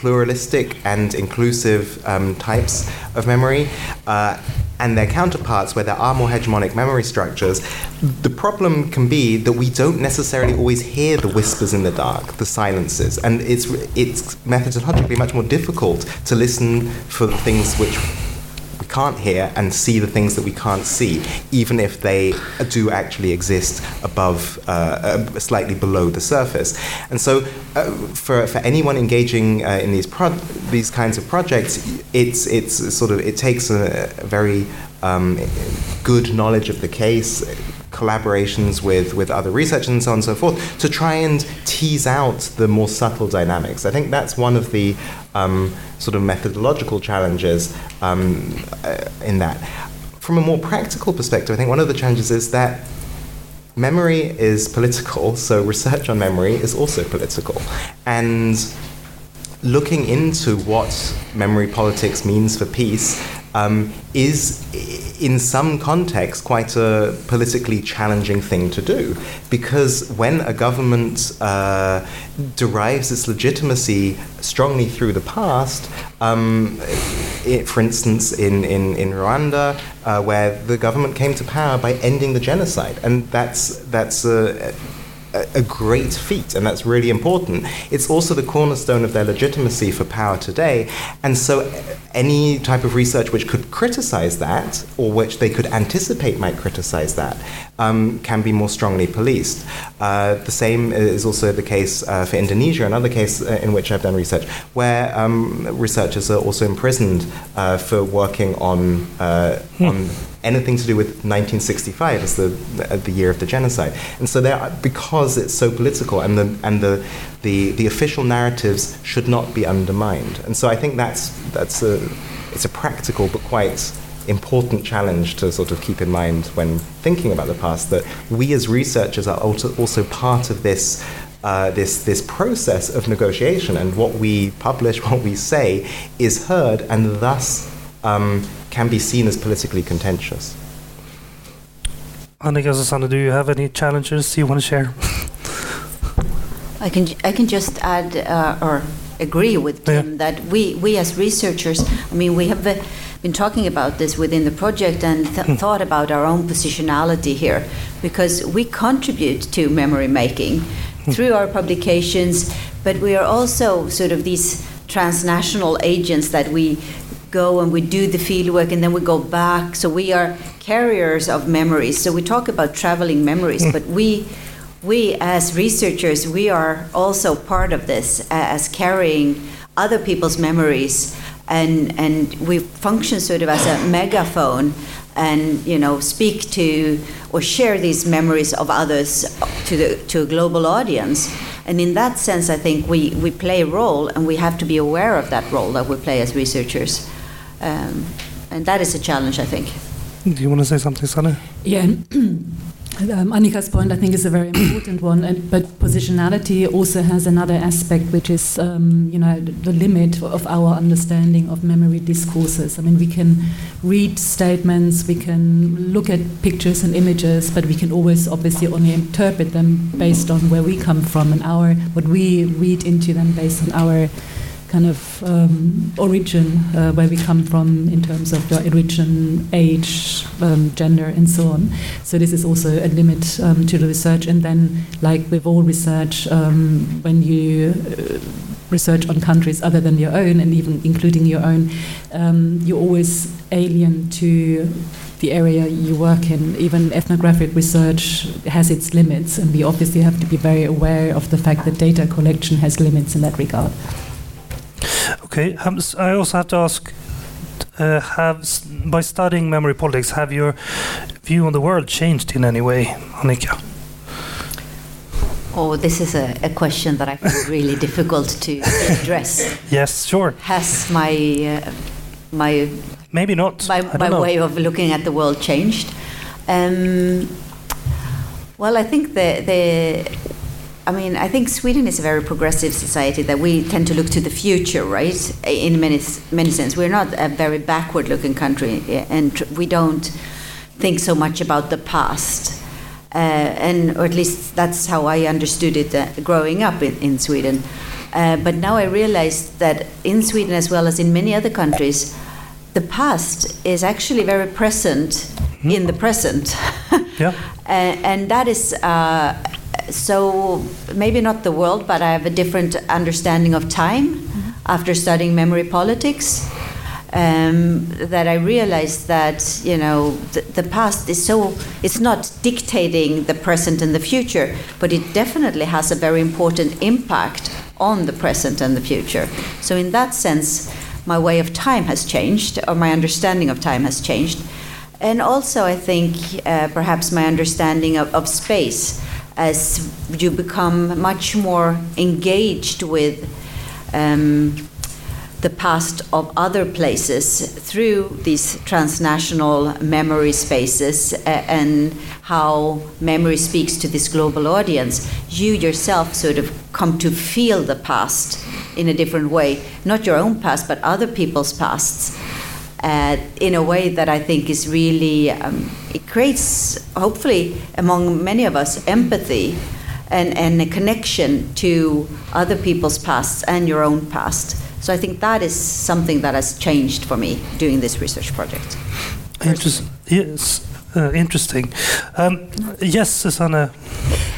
pluralistic and inclusive um, types of memory, uh, and their counterparts where there are more hegemonic memory structures, the problem can be that we don't necessarily always hear the whispers in the dark, the silences, and it's it's methodologically much more difficult to listen for the things which can't hear and see the things that we can't see, even if they do actually exist above, uh, uh, slightly below the surface. And so, uh, for, for anyone engaging uh, in these pro- these kinds of projects, it's it's sort of it takes a, a very um, good knowledge of the case, collaborations with, with other researchers and so on and so forth, to try and tease out the more subtle dynamics. I think that's one of the um, sort of methodological challenges um, uh, in that. From a more practical perspective, I think one of the challenges is that memory is political, so research on memory is also political. And looking into what memory politics means for peace um, is, in some contexts, quite a politically challenging thing to do. Because when a government uh, derives its legitimacy strongly through the past, um, it, for instance, in, in, in Rwanda, uh, where the government came to power by ending the genocide, and that's, that's a a, great feat, and that's really important. It's also the cornerstone of their legitimacy for power today. And so, any type of research which could criticize that, or which they could anticipate might criticize that, um, can be more strongly policed. Uh, the same is also the case uh, for Indonesia, another case uh, in which I've done research, where um, researchers are also imprisoned uh, for working on, uh, hmm. on anything to do with 1965 as the the year of the genocide. And so there, because it's so political, and the and the, the the official narratives should not be undermined. And so I think that's that's a it's a practical but quite important challenge to sort of keep in mind when thinking about the past that we as researchers are also part of this uh, this this process of negotiation, and what we publish, what we say, is heard, and thus um, can be seen as politically contentious. Annika Susanne, do you have any challenges you want to share? I can I can just add uh, or agree with Tim yeah. that we we as researchers, I mean, we have been talking about this within the project and th- hmm. thought about our own positionality here because we contribute to memory making hmm. through our publications, but we are also sort of these transnational agents that we go and we do the field work and then we go back. So we are carriers of memories. So we talk about traveling memories, mm. but we we as researchers we are also part of this as carrying other people's memories and and we function sort of as a megaphone and you know speak to or share these memories of others to the to a global audience and in that sense i think we we play a role and we have to be aware of that role that we play as researchers um, and that is a challenge i think do you want to say something Sanne? yeah Um, Annika's point, I think, is a very important one. And, but positionality also has another aspect, which is, um, you know, the limit of our understanding of memory discourses. I mean, we can read statements, we can look at pictures and images, but we can always, obviously, only interpret them based on where we come from and our what we read into them based on our kind of um, origin, uh, where we come from in terms of the origin, age, um, gender, and so on. So this is also a limit um, to the research. And then, like with all research, um, when you uh, research on countries other than your own, and even including your own, um, you're always alien to the area you work in. Even ethnographic research has its limits, and we obviously have to be very aware of the fact that data collection has limits in that regard. Okay, um, I also have to ask. Uh, have by studying memory politics, have your view on the world changed in any way, Annika? Oh, this is a, a question that I find really difficult to address. Yes, sure. Has my uh, my maybe not my, my way of looking at the world changed? Um, well, I think the the I mean, I think Sweden is a very progressive society that we tend to look to the future, right? In many many sense, we're not a very backward-looking country, and we don't think so much about the past. Uh, and or at least that's how I understood it uh, growing up in, in Sweden. Uh, but now I realize that in Sweden, as well as in many other countries, the past is actually very present mm. in the present. yeah. and that is uh, so maybe not the world, but I have a different understanding of time mm-hmm. after studying memory politics. Um, that I realized that you know the, the, past is so it's not dictating the present and the future, but it definitely has a very important impact on the present and the future. So in that sense, my way of time has changed, or my understanding of time has changed, and also I think uh, perhaps my understanding of, of space as you become much more engaged with um, the past of other places through these transnational memory spaces and how memory speaks to this global audience, you yourself sort of come to feel the past in a different way, not your own past, but other people's pasts uh, in a way that I think is really, um, it creates, hopefully, among many of us, empathy and, and a connection to other people's pasts and your own past. So I think that is something that has changed for me doing this research project. Yes, uh, interesting. Um, yes, Susanna.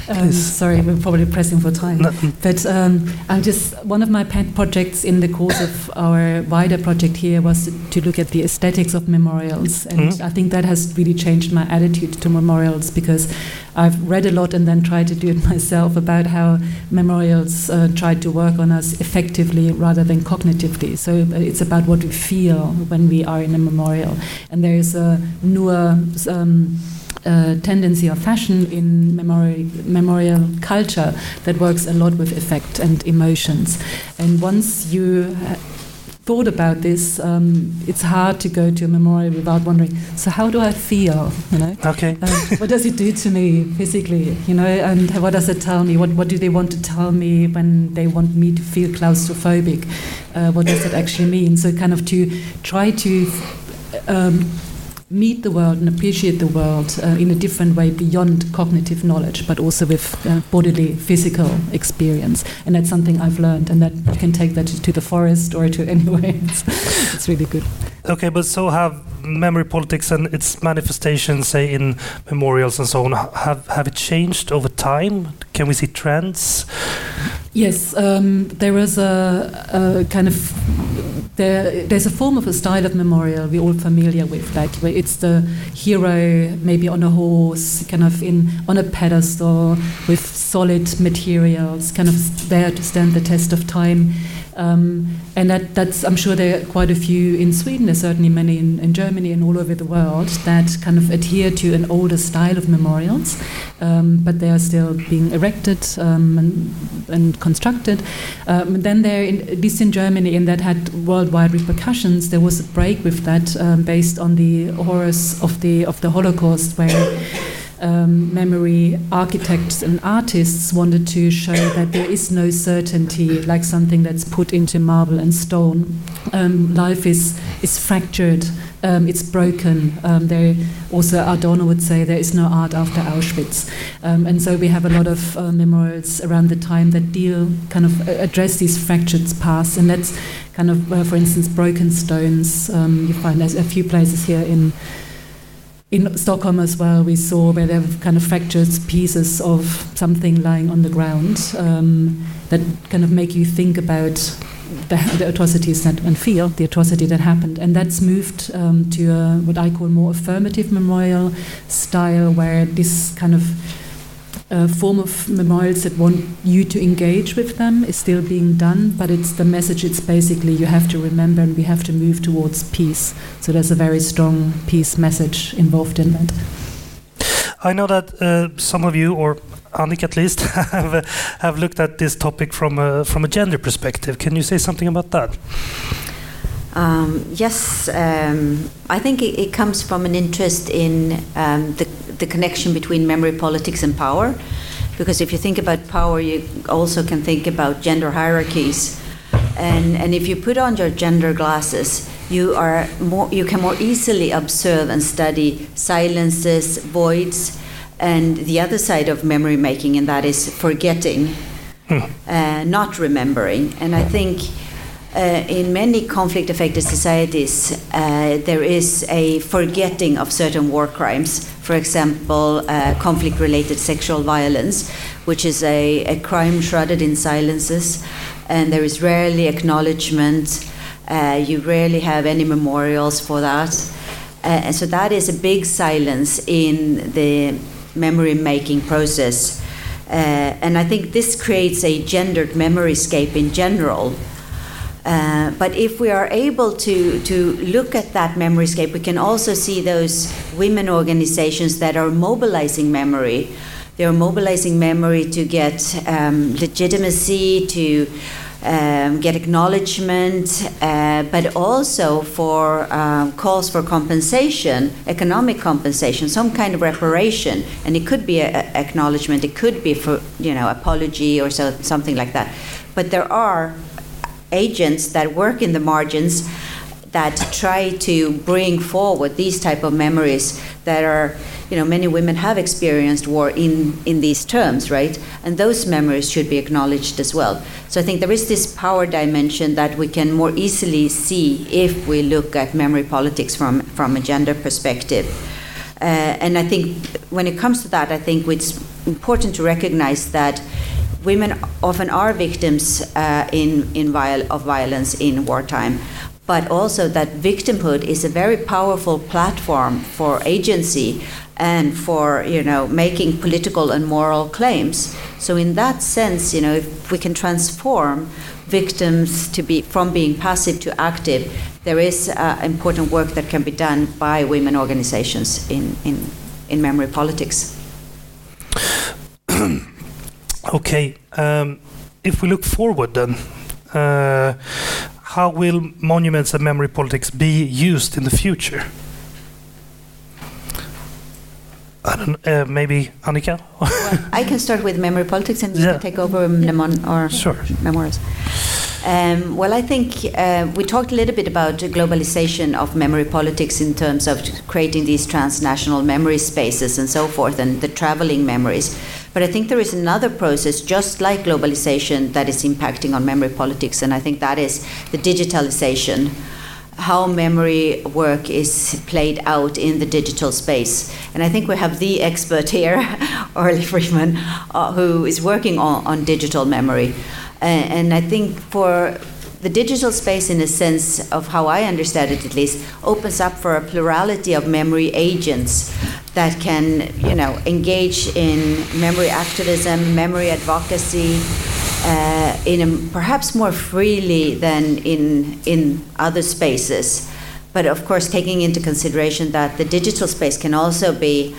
Um, sorry, we're probably pressing for time. No. But um, I'm just one of my pet projects in the course of our wider project here was to look at the aesthetics of memorials, and mm-hmm. I think that has really changed my attitude to memorials because I've read a lot and then tried to do it myself about how memorials uh, try to work on us affectively rather than cognitively. So it's about what we feel when we are in a memorial, and there is a newer. Um, uh, tendency of fashion in memori memorial culture that works a lot with affect and emotions. And once you thought about this, um, it's hard to go to a memorial without wondering. So how do I feel? You know. Okay. Um, what does it do to me physically? You know, and what does it tell me? What What do they want to tell me when they want me to feel claustrophobic? Uh, what does it actually mean? So kind of to try to. Um, meet the world and appreciate the world uh, in a different way beyond cognitive knowledge, but also with uh, bodily, physical experience. And that's something I've learned, and that you can take that to the forest or to anywhere. it's, it's really good. Okay, but so have memory politics and its manifestations, say in memorials and so on, have have it changed over time? Can we see trends? Yes, um, there is a, a kind of there, there's a form of a style of memorial we're all familiar with, like where it's the hero maybe on a horse, kind of in on a pedestal with solid materials, kind of there to stand the test of time. Um, and that, that's, I'm sure there are quite a few in Sweden, there's certainly many in, in, Germany and all over the world that kind of adhere to an older style of memorials, um, but they are still being erected um, and, and, constructed. Um, then there, at least in Germany, and that had worldwide repercussions, there was a break with that um, based on the horrors of the, of the Holocaust, where um, memory architects and artists wanted to show that there is no certainty, like something that's put into marble and stone. Um, life is is fractured, um, it's broken. Um, there also Adorno would say there is no art after Auschwitz, um, and so we have a lot of uh, memorials around the time that deal kind of uh, address these fractured past, and that's kind of, uh, for instance, broken stones. Um, you find a few places here in in Stockholm as well, we saw where there were kind of fractured pieces of something lying on the ground um, that kind of make you think about the, the, atrocities that and feel the atrocity that happened, and that's moved um, to a, what I call more affirmative memorial style, where this kind of uh, form of memorials that want you to engage with them is still being done, but it's the message. It's basically you have to remember, and we have to move towards peace. So there's a very strong peace message involved in that. I know that uh, some of you, or Annika at least, have have looked at this topic from a, from a gender perspective. Can you say something about that? Um, yes, um, I think it, it, comes from an interest in um, the, the connection between memory politics and power. Because if you think about power, you also can think about gender hierarchies. And, and if you put on your gender glasses, you, are more, you can more easily observe and study silences, voids, and the other side of memory making, and that is forgetting, hmm. uh, not remembering. And I think uh, in many conflict affected societies, uh, there is a forgetting of certain war crimes. For example, uh, conflict related sexual violence, which is a, a, crime shrouded in silences, and there is rarely acknowledgement. Uh, you rarely have any memorials for that. Uh, and so that is a big silence in the memory making process. Uh, and I think this creates a gendered memory scape in general uh, but if we are able to, to look at that memory scape, we can also see those women organizations that are mobilizing memory. They are mobilizing memory to get um, legitimacy, to um, get acknowledgement, uh, but also for um, calls for compensation, economic compensation, some kind of reparation, and it could be a, a acknowledgement, it could be for you know apology or so, something like that. But there are agents that work in the margins that try to bring forward these type of memories that are you know many women have experienced war in in these terms right? And those memories should be acknowledged as well. So i think there is this power dimension that we can more easily see if we look at memory politics from from a gender perspective. Uh, and i think when it comes to that i think it's important to recognize that women often are victims uh, in, in viol- of violence in wartime, but also that victimhood is a very powerful platform for agency and for you know making political and moral claims. So in that sense, you know, if we can transform victims to be from being passive to active, there is uh, important work that can be done by women organizations in in, in memory politics. Okay, um, if we look forward then, uh, how will monuments and memory politics be used in the future? I don't uh, maybe Annika? well, I can start with memory politics and you yeah. take over Mnemon or sure. memoirs. Um, well, I think uh, we talked a little bit about the globalization of memory politics in terms of creating these transnational memory spaces and so forth, and the traveling memories. But I think there is another process, just like globalization, that is impacting on memory politics, and I think that is the digitalization. how memory work is played out in the digital space. And I think we have the expert here, Orly Freeman, uh, who is working on, on digital memory. And I think for the digital space, in a sense of how I understand it at least, opens up for a plurality of memory agents that can, you know, engage in memory activism, memory advocacy, uh, in a, perhaps more freely than in in other spaces. But of course, taking into consideration that the digital space can also be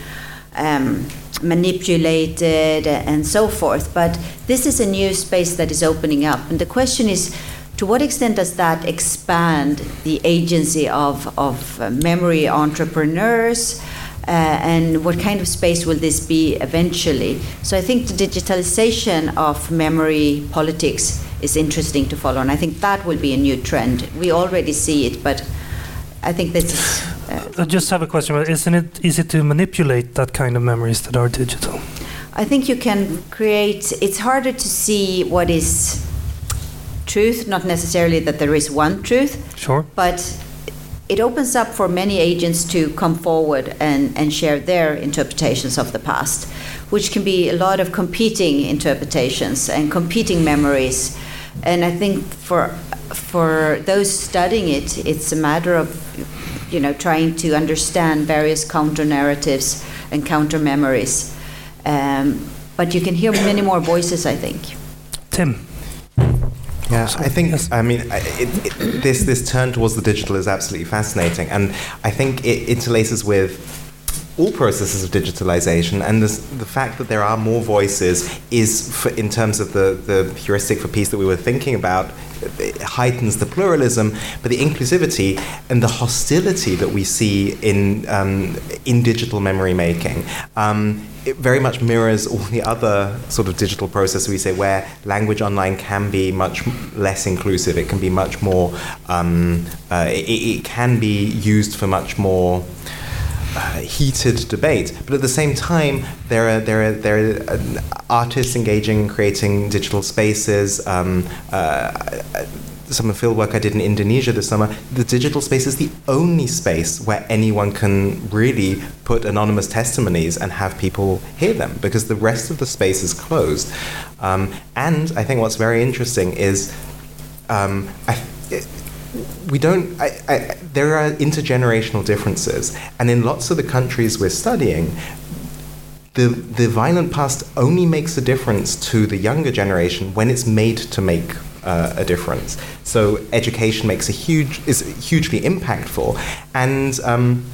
um, manipulated and so forth. But this is a new space that is opening up, and the question is to what extent does that expand the agency of, of uh, memory entrepreneurs? Uh, and what kind of space will this be eventually? So I think the digitalization of memory politics is interesting to follow, and I think that will be a new trend. We already see it, but I think this is. Uh, I just have a question. Isn't it easy to manipulate that kind of memories that are digital? I think you can create. It's harder to see what is truth, not necessarily that there is one truth. Sure. But it opens up for many agents to come forward and, and share their interpretations of the past, which can be a lot of competing interpretations and competing memories. And I think for for those studying it, it's a matter of you know trying to understand various counter narratives and counter memories. Um, but you can hear many more voices, I think. Tim. Yeah, I think. Yes. I mean, it, it, this this turn towards the digital is absolutely fascinating, and I think it interlaces with all processes of digitalization and this, the fact that there are more voices is for, in terms of the, the heuristic for peace that we were thinking about heightens the pluralism but the inclusivity and the hostility that we see in um, in digital memory making um, it very much mirrors all the other sort of digital processes we say where language online can be much less inclusive. It can be much more, um, uh, it, it, can be used for much more. Uh, heated debate, but at the same time, there are there are there are uh, artists engaging in creating digital spaces. Um, uh, some of the field work I did in Indonesia this summer, the digital space is the only space where anyone can really put anonymous testimonies and have people hear them because the rest of the space is closed. Um, and I think what's very interesting is um, I, we don't. I, I, there are intergenerational differences, and in lots of the countries we're studying, the, the violent past only makes a difference to the younger generation when it's made to make uh, a difference. So education makes a huge is hugely impactful, and um,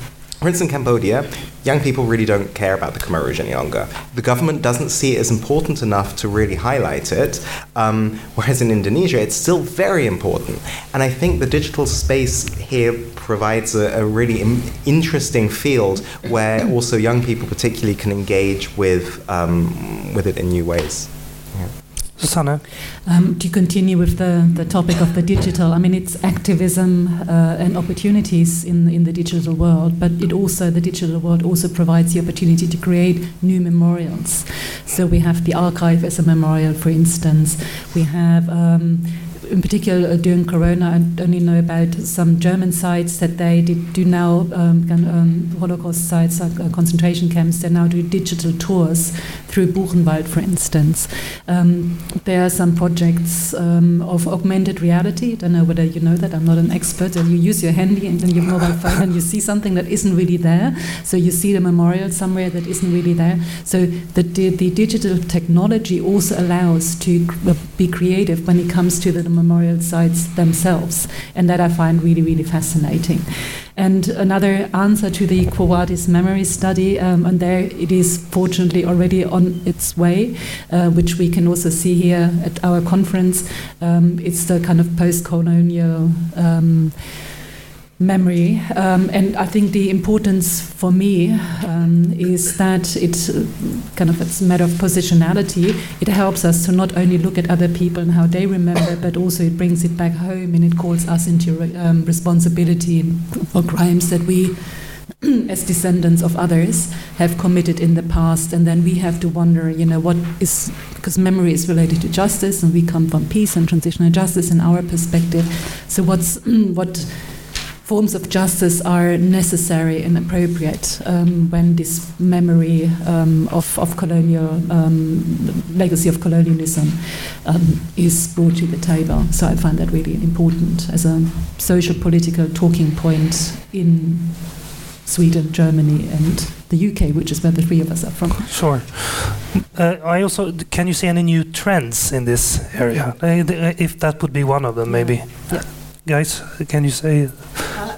instance, in Cambodia, young people really don't care about the Khmer Rouge any longer. The government doesn't see it as important enough to really highlight it, um, whereas in Indonesia, it's still very important. And I think the digital space here provides a, a really Im- interesting field where also young people, particularly, can engage with um, with it in new ways. Um, to continue with the, the topic of the digital, I mean, it's activism uh, and opportunities in, in the digital world, but it also, the digital world also provides the opportunity to create new memorials. So we have the archive as a memorial, for instance. We have um, in particular uh, during Corona, I only know about some German sites that they did, do now um, um, Holocaust sites, uh, concentration camps. They now do digital tours through Buchenwald, for instance. Um, there are some projects um, of augmented reality. I don't know whether you know that. I'm not an expert. And you use your handy and then your mobile phone and you see something that isn't really there. So you see the memorial somewhere that isn't really there. So the, the digital technology also allows to be creative when it comes to the memorial sites themselves. And that I find really, really fascinating. And another answer to the Quo Vadis memory study, um, and there it is fortunately already on its way, uh, which we can also see here at our conference. Um, it's the kind of post colonial. Um, memory. Um, and I think the importance for me um, is that it uh, kind of it's a matter of positionality. It helps us to not only look at other people and how they remember, but also it brings it back home and it calls us into um, responsibility for crimes that we. as descendants of others have committed in the past and then we have to wonder you know what is because memory is related to justice and we come from peace and transitional justice in our perspective so what's what forms of justice are necessary and appropriate um, when this memory um, of, of colonial um, legacy of colonialism um, is brought to the table. So I find that really important as a social political talking point in Sweden, Germany, and the UK, which is where the three of us are from. Sure. Uh, I also can you see any new trends in this area? Uh, if that would be one of them, maybe. Yeah. Guys, can you say?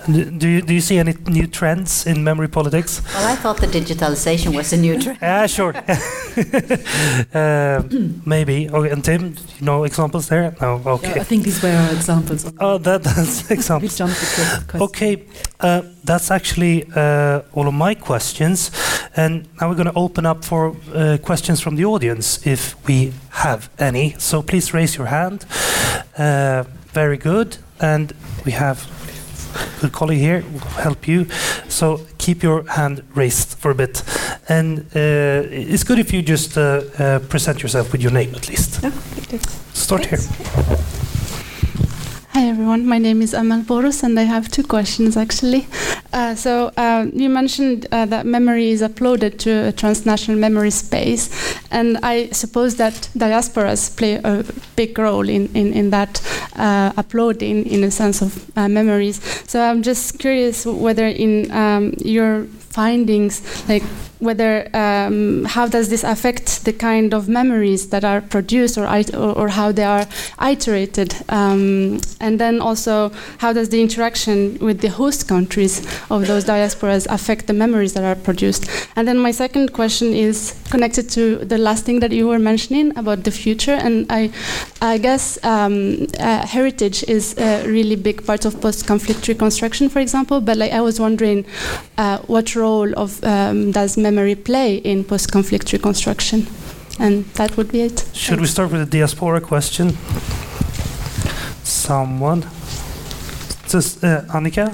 Do you, do you see any new trends in memory politics? Well, I thought the digitalization was a new trend. Yeah, sure. uh, maybe. Okay, and Tim, you know examples there? No, okay. Yeah, I think these were our examples. Oh, that, that's examples. we jumped the question. Okay, uh, that's actually uh, all of my questions. And now we're going to open up for uh, questions from the audience if we have any. So please raise your hand. Uh, very good. And we have a colleague here will help you. So keep your hand raised for a bit. And uh, it's good if you just uh, uh, present yourself with your name at least. Start here. Hi everyone, my name is Amal Borus and I have two questions actually. Uh, so uh, you mentioned uh, that memory is uploaded to a transnational memory space and I suppose that diasporas play a big role in, in, in that uh, uploading in a sense of uh, memories. So I'm just curious whether in um, your findings, like whether um, how does this affect the kind of memories that are produced or, or, or how they are iterated? Um, and then also how does the interaction with the host countries of those diasporas affect the memories that are produced? And then my second question is connected to the last thing that you were mentioning about the future and I, I guess um, uh, heritage is a really big part of post-conflict reconstruction for example but like I was wondering uh, what role of um, does memory memory play in post-conflict reconstruction? And that would be it. Should Thanks. we start with the diaspora question? Someone? Just, uh, Annika?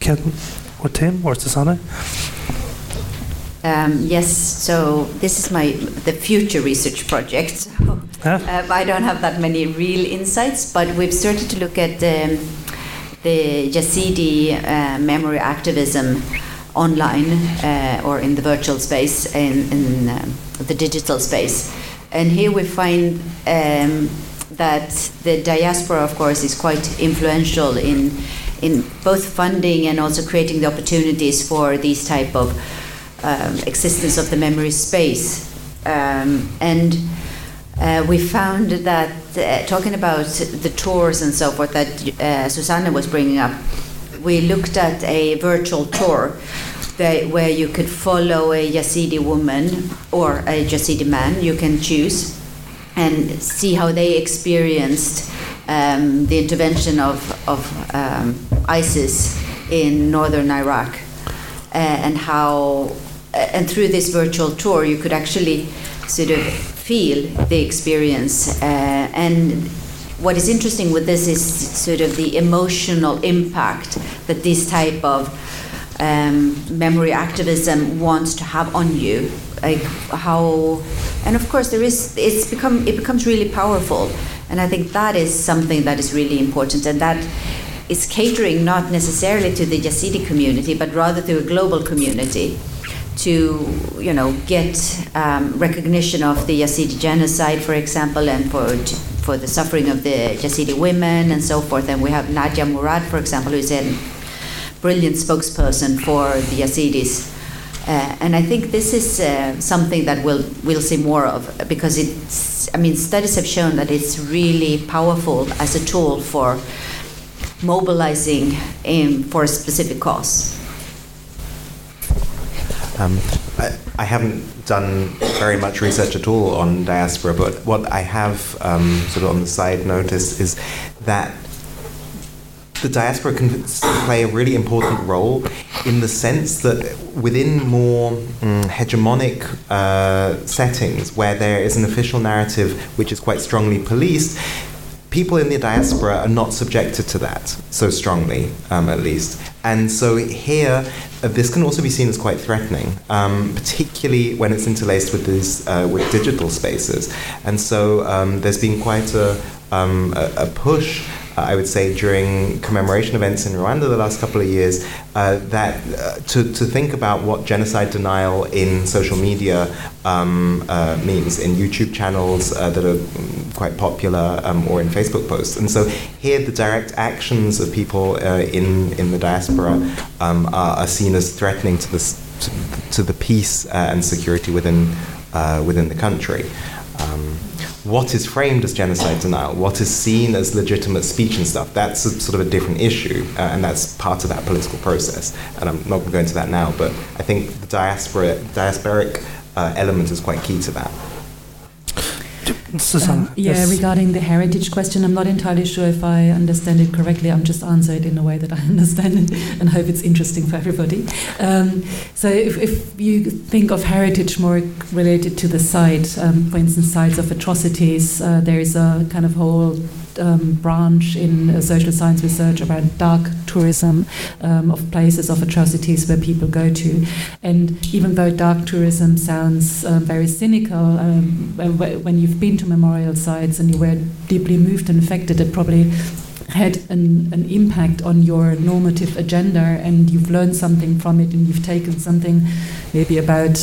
Ken, or Tim, or Susanne? Um, yes, so this is my the future research project. So, huh? uh, I don't have that many real insights, but we've started to look at um, the Yazidi uh, memory activism online uh, or in the virtual space, in, in uh, the digital space. And here we find um, that the diaspora, of course, is quite influential in in both funding and also creating the opportunities for these type of um, existence of the memory space. Um, and uh, we found that uh, talking about the tours and so forth that uh, Susanne was bringing up, we looked at a virtual tour where you could follow a Yazidi woman or a Yazidi man, you can choose, and see how they experienced um, the intervention of, of um, ISIS in northern Iraq, uh, and how, uh, and through this virtual tour, you could actually sort of feel the experience uh, and what is interesting with this is sort of the emotional impact that this type of um, memory activism wants to have on you like how and of course there is it's become it becomes really powerful and i think that is something that is really important and that is catering not necessarily to the yazidi community but rather to a global community to you know get um, recognition of the yazidi genocide for example and for for the suffering of the Yazidi women and so forth. And we have Nadia Murad, for example, who's a brilliant spokesperson for the Yazidis. Uh, and I think this is uh, something that we'll we'll see more of because it's. I mean, studies have shown that it's really powerful as a tool for mobilizing in, for a specific cause. Um, I, I, haven't done very much research at all on diaspora, but what I have um, sort of on the side noticed is that the diaspora can play a really important role in the sense that within more um, hegemonic uh, settings where there is an official narrative which is quite strongly policed, people in the diaspora are not subjected to that so strongly, um, at least. And so here, uh, this can also be seen as quite threatening, um, particularly when it's interlaced with these uh, with digital spaces. And so um, there's been quite a, um, a, a push I would say, during commemoration events in Rwanda the last couple of years, uh, that uh, to, to think about what genocide denial in social media um, uh, means in YouTube channels uh, that are quite popular um, or in Facebook posts. And so here, the direct actions of people uh, in, in the diaspora um, are, are, seen as threatening to, this, to, to the peace and security within, within the country. What is framed as genocide denial, what is seen as legitimate speech and stuff, that's a, sort of a different issue, uh, and that's part of that political process. And I'm not going to go into that now, but I think the diaspora, diasporic uh, element is quite key to that. Um, yeah, yes. regarding the heritage question, I'm not entirely sure if I understand it correctly. I'm just answering it in a way that I understand it and hope it's interesting for everybody. Um, so, if, if, you think of heritage more related to the site, um, for instance, sites of atrocities, uh, there is a kind of whole um, branch in uh, social science research about dark tourism um, of places of atrocities where people go to. And even though dark tourism sounds um, very cynical, um, when you've been to memorial sites and you were deeply moved and affected, it probably had an, an impact on your normative agenda and you've learned something from it and you've taken something maybe about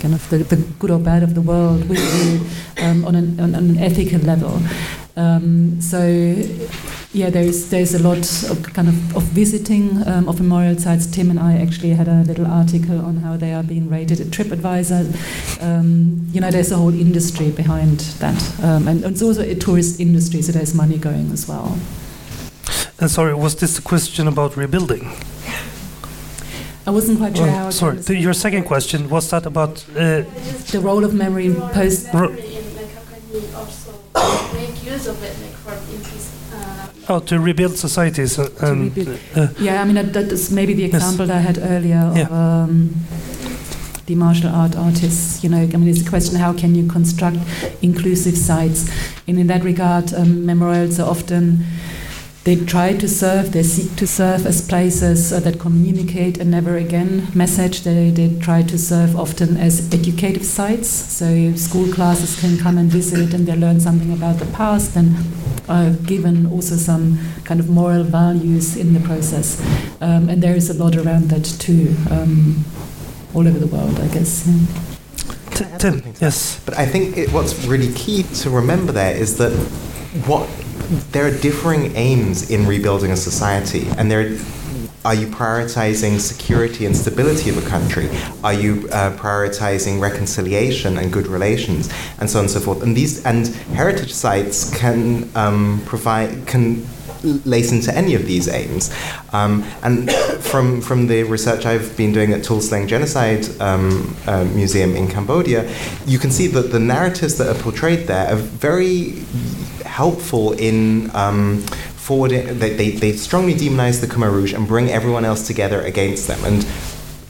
kind of the, the good or bad of the world with you um, on, an, on, an ethical level. Um, so yeah, there's there's a lot of kind of, of visiting um, of memorial sites. Tim and I actually had a little article on how they are being rated at TripAdvisor. Um, you know, there's a whole industry behind that, um, and, and, it's also a tourist industry, so there's money going as well. And sorry, was this a question about rebuilding? I wasn't quite sure oh, how. Sorry, your second question was that about uh, the role of memory in post. Ro make use of it, like for Oh, to rebuild societies. Uh, um, rebuild. Uh, yeah, I mean that, that is maybe the example yes. I had earlier yeah. of um, the martial art artists. You know, I mean, it's a question: how can you construct inclusive sites? And in that regard, um, memorials are often they try to serve, they seek to serve as places uh, that communicate a never again message. They, they try to serve often as educative sites. So school classes can come and visit and they learn something about the past and are given also some kind of moral values in the process. Um, and there is a lot around that too, um, all over the world, I guess. Yeah. Tim, yes. But I think it, what's really key to remember there is that what there are differing aims in rebuilding a society, and there are you prioritizing security and stability of a country? Are you uh, prioritizing reconciliation and good relations, and so on and so forth? And these and heritage sites can um, provide can lace into any of these aims. Um, and from from the research I've been doing at Tuol Sleng Genocide um, uh, Museum in Cambodia, you can see that the narratives that are portrayed there are very helpful in um, forwarding. They, they, they strongly demonize the Khmer Rouge and bring everyone else together against them. And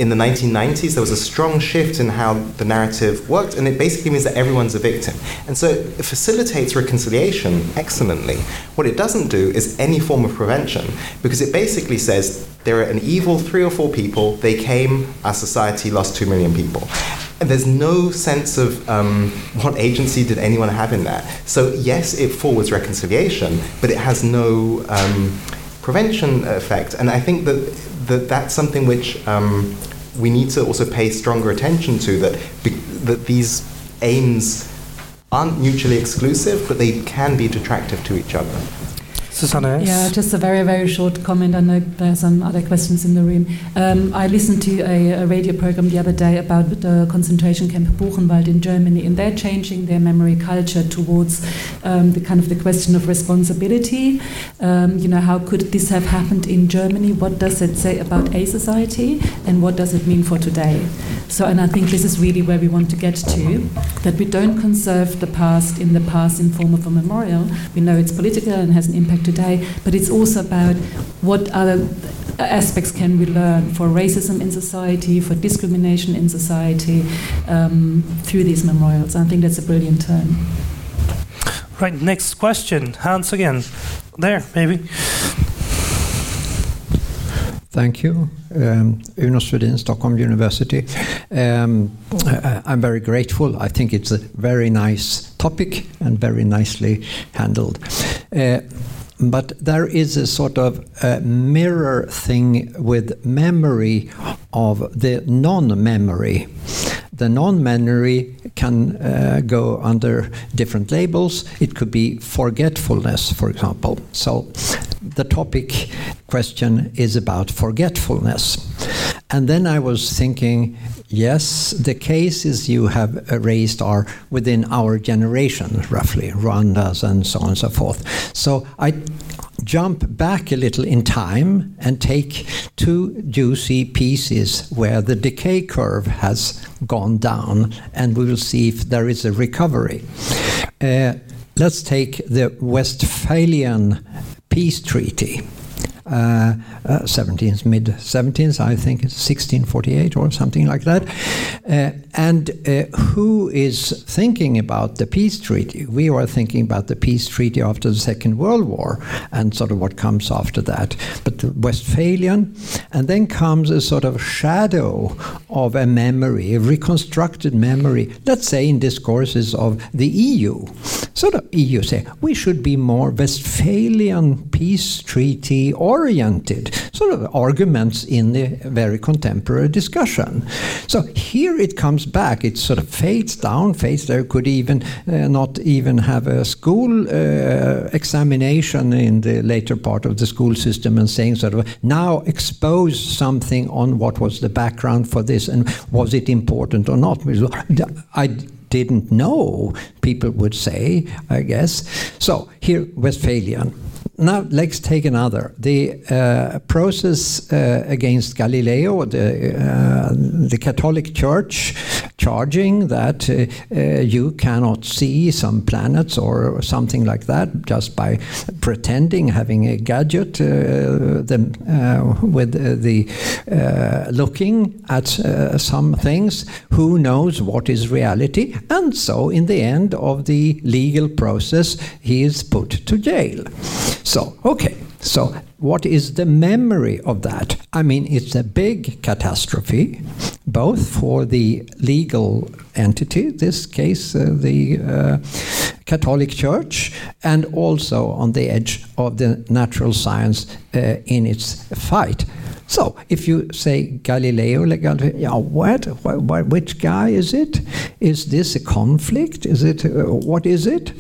in the 1990s, there was a strong shift in how the narrative worked, and it basically means that everyone's a victim. And so it facilitates reconciliation excellently. What it doesn't do is any form of prevention, because it basically says there are an evil three or four people, they came, our society lost two million people. And there's no sense of um, what agency did anyone have in that. So, yes, it forwards reconciliation, but it has no um, prevention effect. And I think that, that that's something which um, we need to also pay stronger attention to that, that these aims aren't mutually exclusive, but they can be detractive to each other. Susanna? Yeah, just a very, very short comment. I know there are some other questions in the room. Um, I listened to a, a, radio program the other day about the concentration camp Buchenwald in Germany, and they're changing their memory culture towards um, the kind of the question of responsibility. Um, you know, how could this have happened in Germany? What does it say about a society, and what does it mean for today? So, and I think this is really where we want to get to, that we don't conserve the past in the past in form of a memorial. We know it's political and has an impact today, but it's also about what other aspects can we learn for racism in society, for discrimination in society um, through these memorials. I think that's a brilliant term. Right, next question. Hans again. There, maybe. Thank you. Um, Uno Svedin, Stockholm University. Um, I'm very grateful. I think it's a very nice topic and very nicely handled. Uh, but there is a sort of a mirror thing with memory of the non-memory. The non-memory can uh, go under different labels. It could be forgetfulness, for example. So the topic question is about forgetfulness. And then I was thinking, yes, the cases you have raised are within our generation, roughly, Rwanda's and so on and so forth. So I jump back a little in time and take two juicy pieces where the decay curve has gone down, and we will see if there is a recovery. Uh, let's take the Westphalian peace treaty. Uh, uh, 17th, mid 17th, I think it's 1648 or something like that. Uh, and uh, who is thinking about the peace treaty? We are thinking about the peace treaty after the Second World War and sort of what comes after that. But the Westphalian, and then comes a sort of shadow of a memory, a reconstructed memory, let's say in discourses of the EU. Sort of EU say we should be more Westphalian peace treaty oriented, sort of arguments in the very contemporary discussion. So here it comes back, it sort of fades down, fades there, could even uh, not even have a school uh, examination in the later part of the school system and saying sort of now expose something on what was the background for this and was it important or not. I didn't know, people would say, I guess. So here, Westphalian now let's take another. The uh, process uh, against Galileo, the, uh, the Catholic Church charging that uh, uh, you cannot see some planets or something like that just by pretending having a gadget uh, them, with the looking at some things. Who knows what is reality? And so, in the end of the legal process, he is put to jail. So, okay, so what is the memory of that? I mean, it's a big catastrophe, both for the legal entity, this case, uh, the uh, Catholic Church, and also on the edge of the natural science uh, in its fight. So, if you say Galileo, yeah, what, what, which guy is it? Is this a conflict? Is it uh, what is it?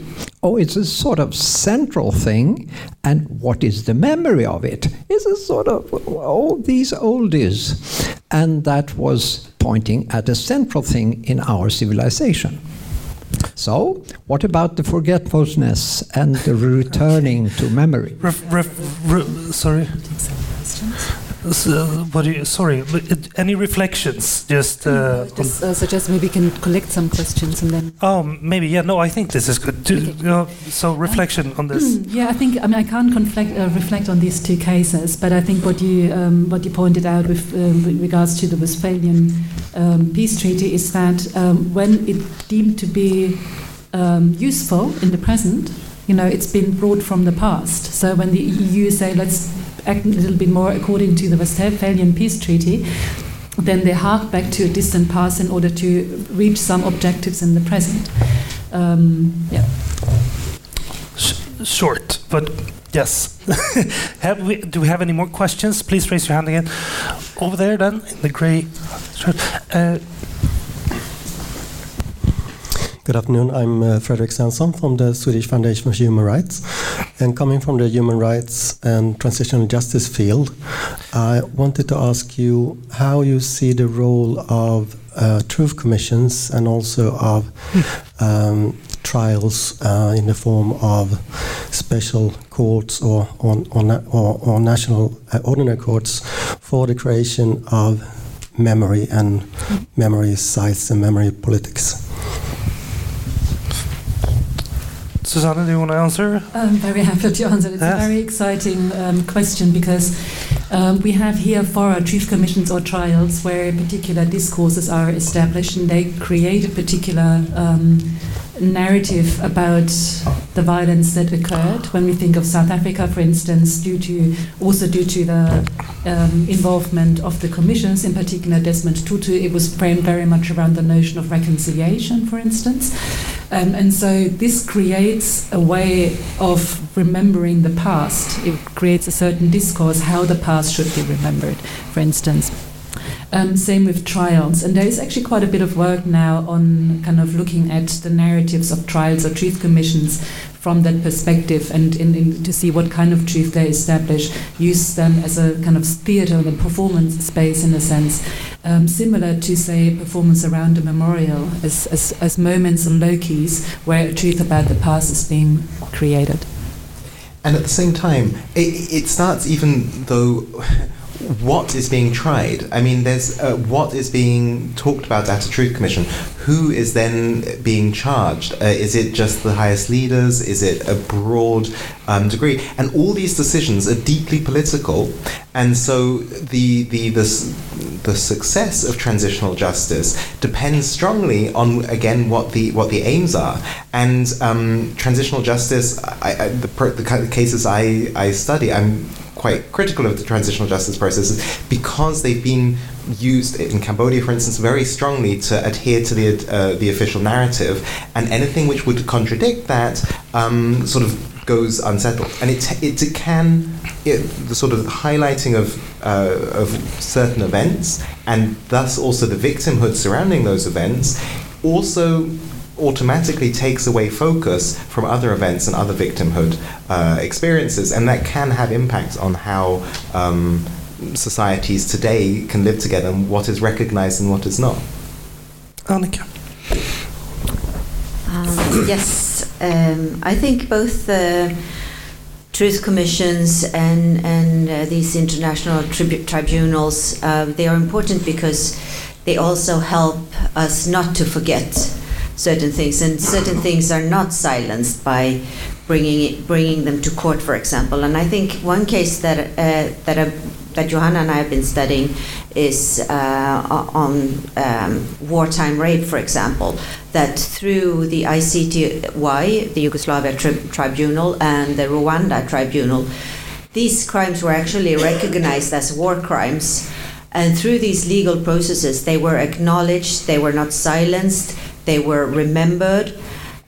Oh, it's a sort of central thing, and what is the memory of it? It's a sort of all these oldies, and that was pointing at a central thing in our civilization. So, what about the forgetfulness and the returning to memory? Ref, ref, ref, sorry. Uh, what do you, sorry, any reflections? Just, uh, just uh, suggest maybe we can collect some questions and then. Oh, maybe yeah. No, I think this is good. Do, okay. uh, so reflection on this. Yeah, I think I mean I can't conflict, uh, reflect on these two cases, but I think what you um, what you pointed out with, um, with, regards to the Westphalian um, peace treaty is that um, when it deemed to be um, useful in the present, you know, it's been brought from the past. So when the EU say let's act a little bit more according to the Westphalian Peace Treaty, then they hark back to a distant past in order to reach some objectives in the present. Um, yeah. short, but yes. we, do we have any more questions? Please raise your hand again. Over there, then, in the grey shirt. Uh, Good afternoon. I'm uh, Svensson from the Swedish Foundation for Human Rights. And coming from the human rights and transitional justice field, I wanted to ask you how you see the role of uh, truth commissions and also of um, trials uh, in the form of special courts or, or, or, or national uh, ordinary courts for the creation of memory and memory sites and memory politics. Susanna, do you want to answer? I'm very happy to answer. It's a very exciting um, question because um, we have here for our truth commissions or trials where particular discourses are established and they create a particular um, narrative about the violence that occurred. When we think of South Africa, for instance, due to also due to the um, involvement of the commissions, in particular Desmond Tutu, it was framed very much around the notion of reconciliation, for instance. Um, and so this creates a way of remembering the past. It creates a certain discourse how the past should be remembered, for instance. Um, same with trials, and there is actually quite a bit of work now on kind of looking at the narratives of trials or truth commissions from that perspective, and in, in, to see what kind of truth they establish. Use them as a kind of theatre and performance space, in a sense, um, similar to say performance around a memorial, as, as, as moments and locis where truth about the past is being created. And at the same time, it, it starts even though what is being tried. I mean, there's uh, what is being talked about at a truth commission. Who is then being charged? Uh, is it just the highest leaders? Is it a broad um, degree? And all these decisions are deeply political, and so the the the the success of transitional justice depends strongly on again what the what the aims are. And um, transitional justice, I, I, the, the cases I I study, I'm quite critical of the transitional justice processes because they've been used in Cambodia, for instance, very strongly to adhere to the uh, the official narrative, and anything which would contradict that um, sort of goes unsettled. And it it, it can it, the sort of highlighting of uh, of certain events, and thus also the victimhood surrounding those events, also automatically takes away focus from other events and other victimhood uh, experiences, and that can have impacts on how um, societies today can live together and what is recognized and what is not. Annika. Um, yes, um, I think both the truth commissions and and uh, these international tribu- tribunals uh, they are important because they also help us not to forget certain things, and certain things are not silenced by bringing it, bringing them to court, for example. And I think one case that uh, that uh, that Johanna and I have been studying is uh, on um, wartime rape, for example. That through the ICTY, the Yugoslavia tri- Tribunal, and the Rwanda Tribunal, these crimes were actually recognized as war crimes. And through these legal processes, they were acknowledged, they were not silenced, they were remembered.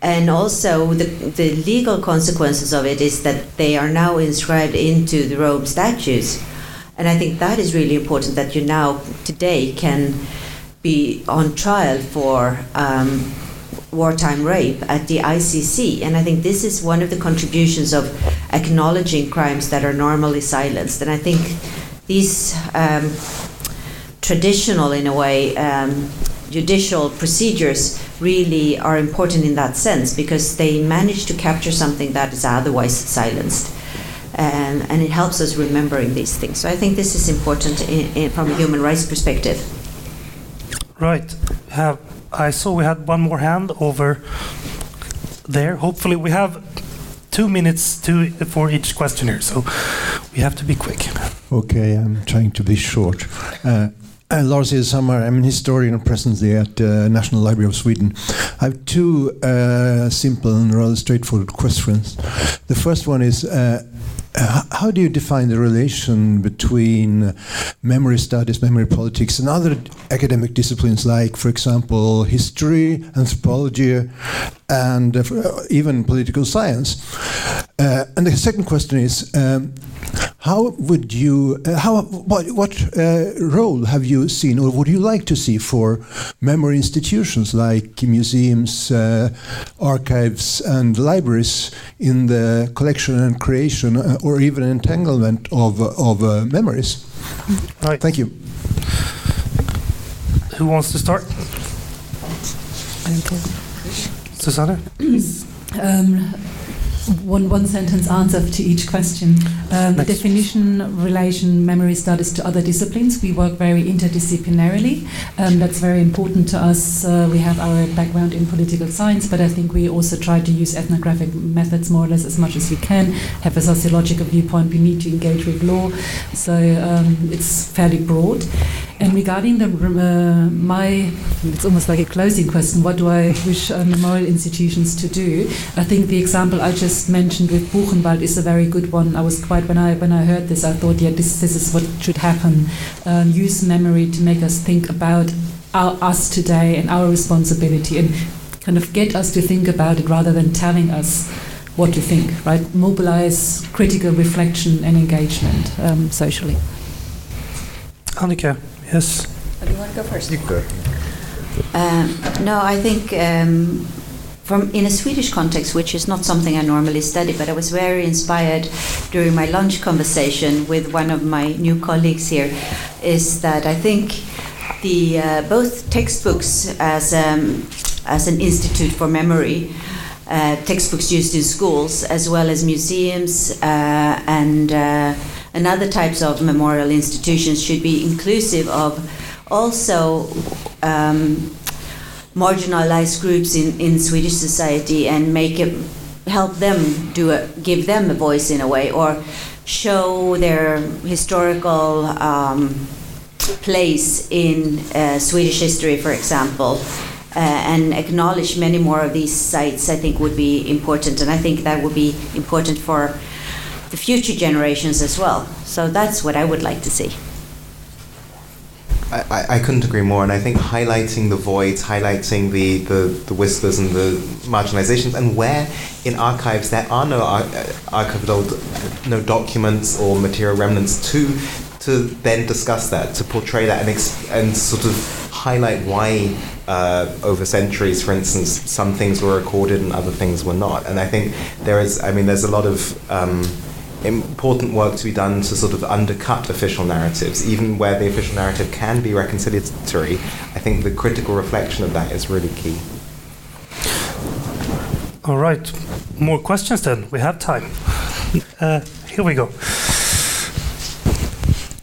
And also, the, the legal consequences of it is that they are now inscribed into the Rome statutes. And I think that is really important that you now, today, can be on trial for um, wartime rape at the ICC. And I think this is one of the contributions of acknowledging crimes that are normally silenced. And I think these um, traditional, in a way, um, judicial procedures really are important in that sense because they manage to capture something that is otherwise silenced. Um, and it helps us remembering these things. So I think this is important in, in, from a human rights perspective. Right. Have I saw we had one more hand over there. Hopefully, we have two minutes to, for each questioner, so we have to be quick. Okay, I'm trying to be short. Uh, uh, Lars Edhammar, I'm an historian presently at the uh, National Library of Sweden. I have two uh, simple and rather straightforward questions. The first one is uh, how do you define the relation between memory studies, memory politics, and other academic disciplines like, for example, history, anthropology, and uh, even political science? Uh, and the second question is um, how would you, uh, how, what, what uh, role have you seen or would you like to see for memory institutions like museums, uh, archives, and libraries in the collection and creation uh, or even entanglement of, of uh, memories? Right. Thank you. Who wants to start? Susanna? Um, one one sentence answer to each question. Um, the definition relation memory studies to other disciplines. We work very interdisciplinarily. Um, that's very important to us. Uh, we have our background in political science, but I think we also try to use ethnographic methods more or less as much as we can. Have a sociological viewpoint. We need to engage with law, so um, it's fairly broad. And regarding the uh, my, it's almost like a closing question. What do I wish uh, memorial institutions to do? I think the example I just mentioned with Buchenwald is a very good one. I was quite when I when I heard this, I thought, yeah, this this is what should happen. Um, use memory to make us think about our, us today and our responsibility and kind of get us to think about it rather than telling us what to think, right? Mobilize critical reflection and engagement um, socially. Annika, yes. Oh, do you want to go first? You go. Um, no, I think um, from in a Swedish context, which is not something I normally study, but I was very inspired during my lunch conversation with one of my new colleagues here. Is that I think the uh, both textbooks as um, as an institute for memory. Uh, textbooks used in schools, as well as museums uh, and uh, and other types of memorial institutions, should be inclusive of also um, marginalized groups in, in Swedish society and make it help them do a, give them a voice in a way or show their historical um, place in uh, Swedish history, for example. Uh, and acknowledge many more of these sites, I think, would be important. And I think that would be important for the future generations as well. So that's what I would like to see. I, I, couldn't agree more, and I think highlighting the voids, highlighting the, the, the whispers and the marginalizations, and where in archives there are no ar- uh, archival, no documents or material remnants to to then discuss that, to portray that, and ex- and sort of highlight why uh, over centuries, for instance, some things were recorded and other things were not. And I think there is, I mean, there's a lot of um, important work to be done to sort of undercut official narratives, even where the official narrative can be reconciliatory. I think the critical reflection of that is really key. All right. More questions then. We have time. Uh, here we go.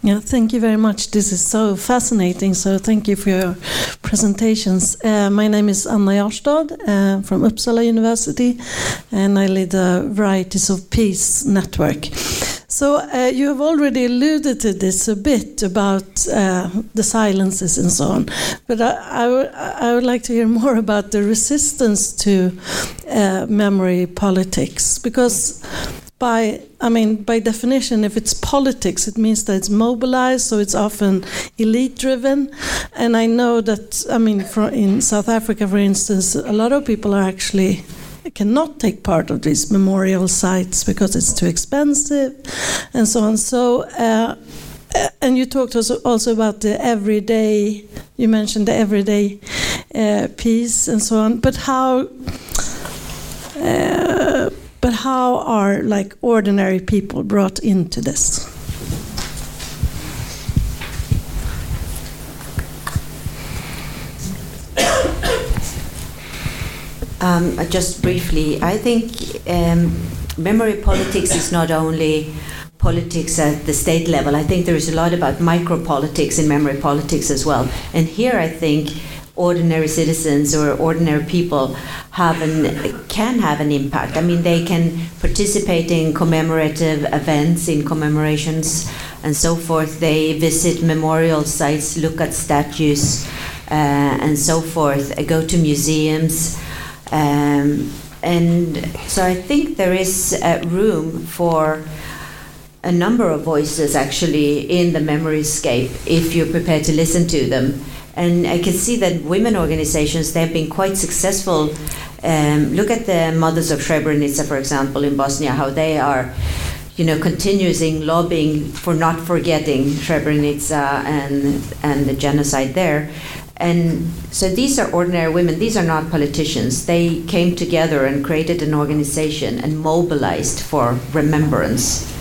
Yeah, thank you very much. This is so fascinating. So thank you for your presentations. Uh, my name is Anna Jarstad uh, from Uppsala University, and I lead the Varieties of Peace network. So uh, you have already alluded to this a bit about uh, the silences and so on, but I would like to hear more about the resistance to uh, memory politics because by I mean by definition if it's politics it means that it's mobilized so it's often elite driven and I know that I mean for, in South Africa for instance a lot of people are actually cannot take part of these memorial sites because it's too expensive and so on. So uh, and you talked also, also about the everyday you mentioned the everyday uh, peace and so on but how uh, but how are like ordinary people brought into this? Um, just briefly, I think um, memory politics is not only politics at the state level. I think there is a lot about micro politics in memory politics as well. And here, I think ordinary citizens or ordinary people have an, can have an impact. I mean, they can participate in commemorative events, in commemorations, and so forth. They visit memorial sites, look at statues, uh, and so forth. Go to museums. Um, and so I think there is uh, room for a number of voices actually in the memory scape if you're prepared to listen to them. And I can see that women organizations, they've been quite successful. Um, look at the Mothers of Srebrenica, for example, in Bosnia, how they are you know, continuing lobbying for not forgetting Srebrenica and, and the genocide there. And so these are ordinary women, these are not politicians. They came together and created an organization and mobilized for remembrance.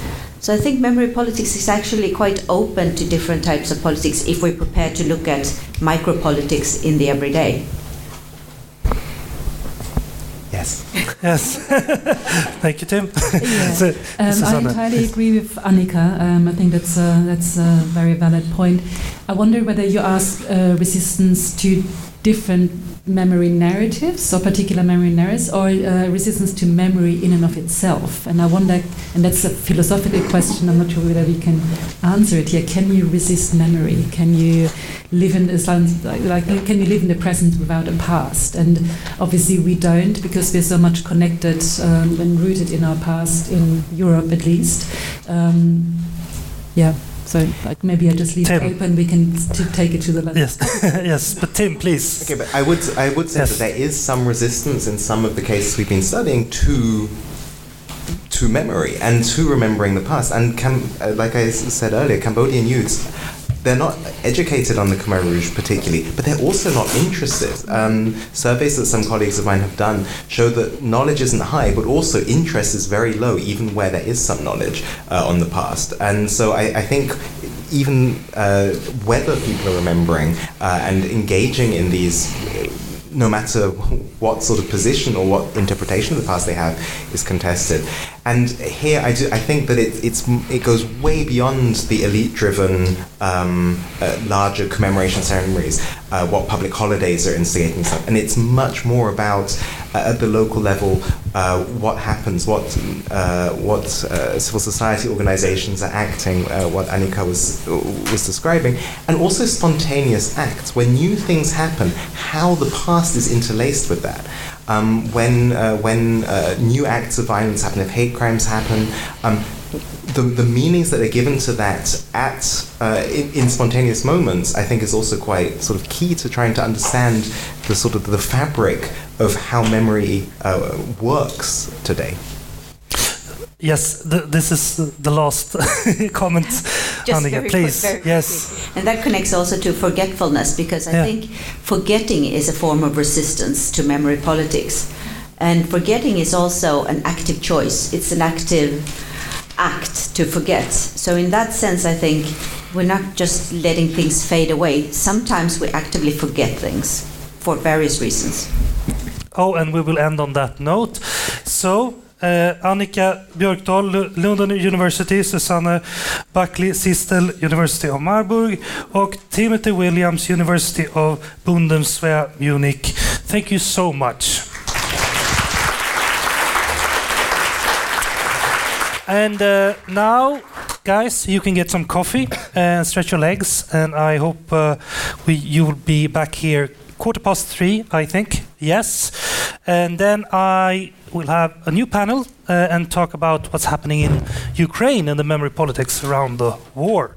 So I think memory politics is actually quite open to different types of politics if we're prepared to look at micro politics in the everyday. Yes. Yes. Thank you, Tim. Yeah. So, Um, I entirely agree with Annika. Um, I think that's a, that's a very valid point. I wonder whether you ask uh, resistance to different memory narratives or particular memory narratives or uh, resistance to memory in and of itself. And I wonder, and that's a philosophical question, I'm not sure whether we can answer it here. Can you resist memory? Can you live in like, can you live in the present without a past? And obviously we don't because we're so much connected um, and rooted in our past, in Europe at least. Um, yeah. So like maybe I just leave Tim. it open. We can to take it to the left. Yes, yes. But Tim, please. Okay, but I would I would say Yes. that there is some resistance in some of the cases we've been studying to to memory and to remembering the past. And Cam- uh, like I s- said earlier, Cambodian youths. They're not educated on the Khmer Rouge particularly, but they're also not interested. Um, surveys that some colleagues of mine have done show that knowledge isn't high, but also interest is very low, even where there is some knowledge uh, on the past. And so I, I think even uh, whether people are remembering uh, and engaging in these, no matter what sort of position or what interpretation of the past they have, is contested. And here, I, do, I think that it, it's, it goes way beyond the elite-driven, um, uh, larger commemoration ceremonies, uh, what public holidays are instigating stuff, and it's much more about uh, at the local level uh, what happens, what uh, what uh, civil society organizations are acting, what Annika was was describing, and also spontaneous acts when new things happen. How the past is interlaced with that. Um, when uh, when uh, new acts of violence happen, if hate crimes happen. Um, the, the meanings that are given to that at uh, in, in spontaneous moments, I think, is also quite sort of key to trying to understand the sort of the fabric of how memory uh, works today. Yes, th- this is the last comment, Annika. Please, quick, yes. quickly. And that connects also to forgetfulness because I Yeah. think forgetting is a form of resistance to memory politics. And forgetting is also an active choice, it's an active act to forget. So, in that sense, I think we're not just letting things fade away. Sometimes we actively forget things for various reasons. Oh, and we will end on that note. So, uh, Annika Björkdahl, Lund University, Susanne Buckley Zistel, University of Marburg, och Timothy Williams, University of Bundeswehr, Munich. Thank you so much. And uh, now, guys, you can get some coffee and stretch your legs. And I hope uh, we you will be back here quarter past three, I think. Yes. And then I will have a new panel uh, and talk about what's happening in Ukraine and the memory politics around the war.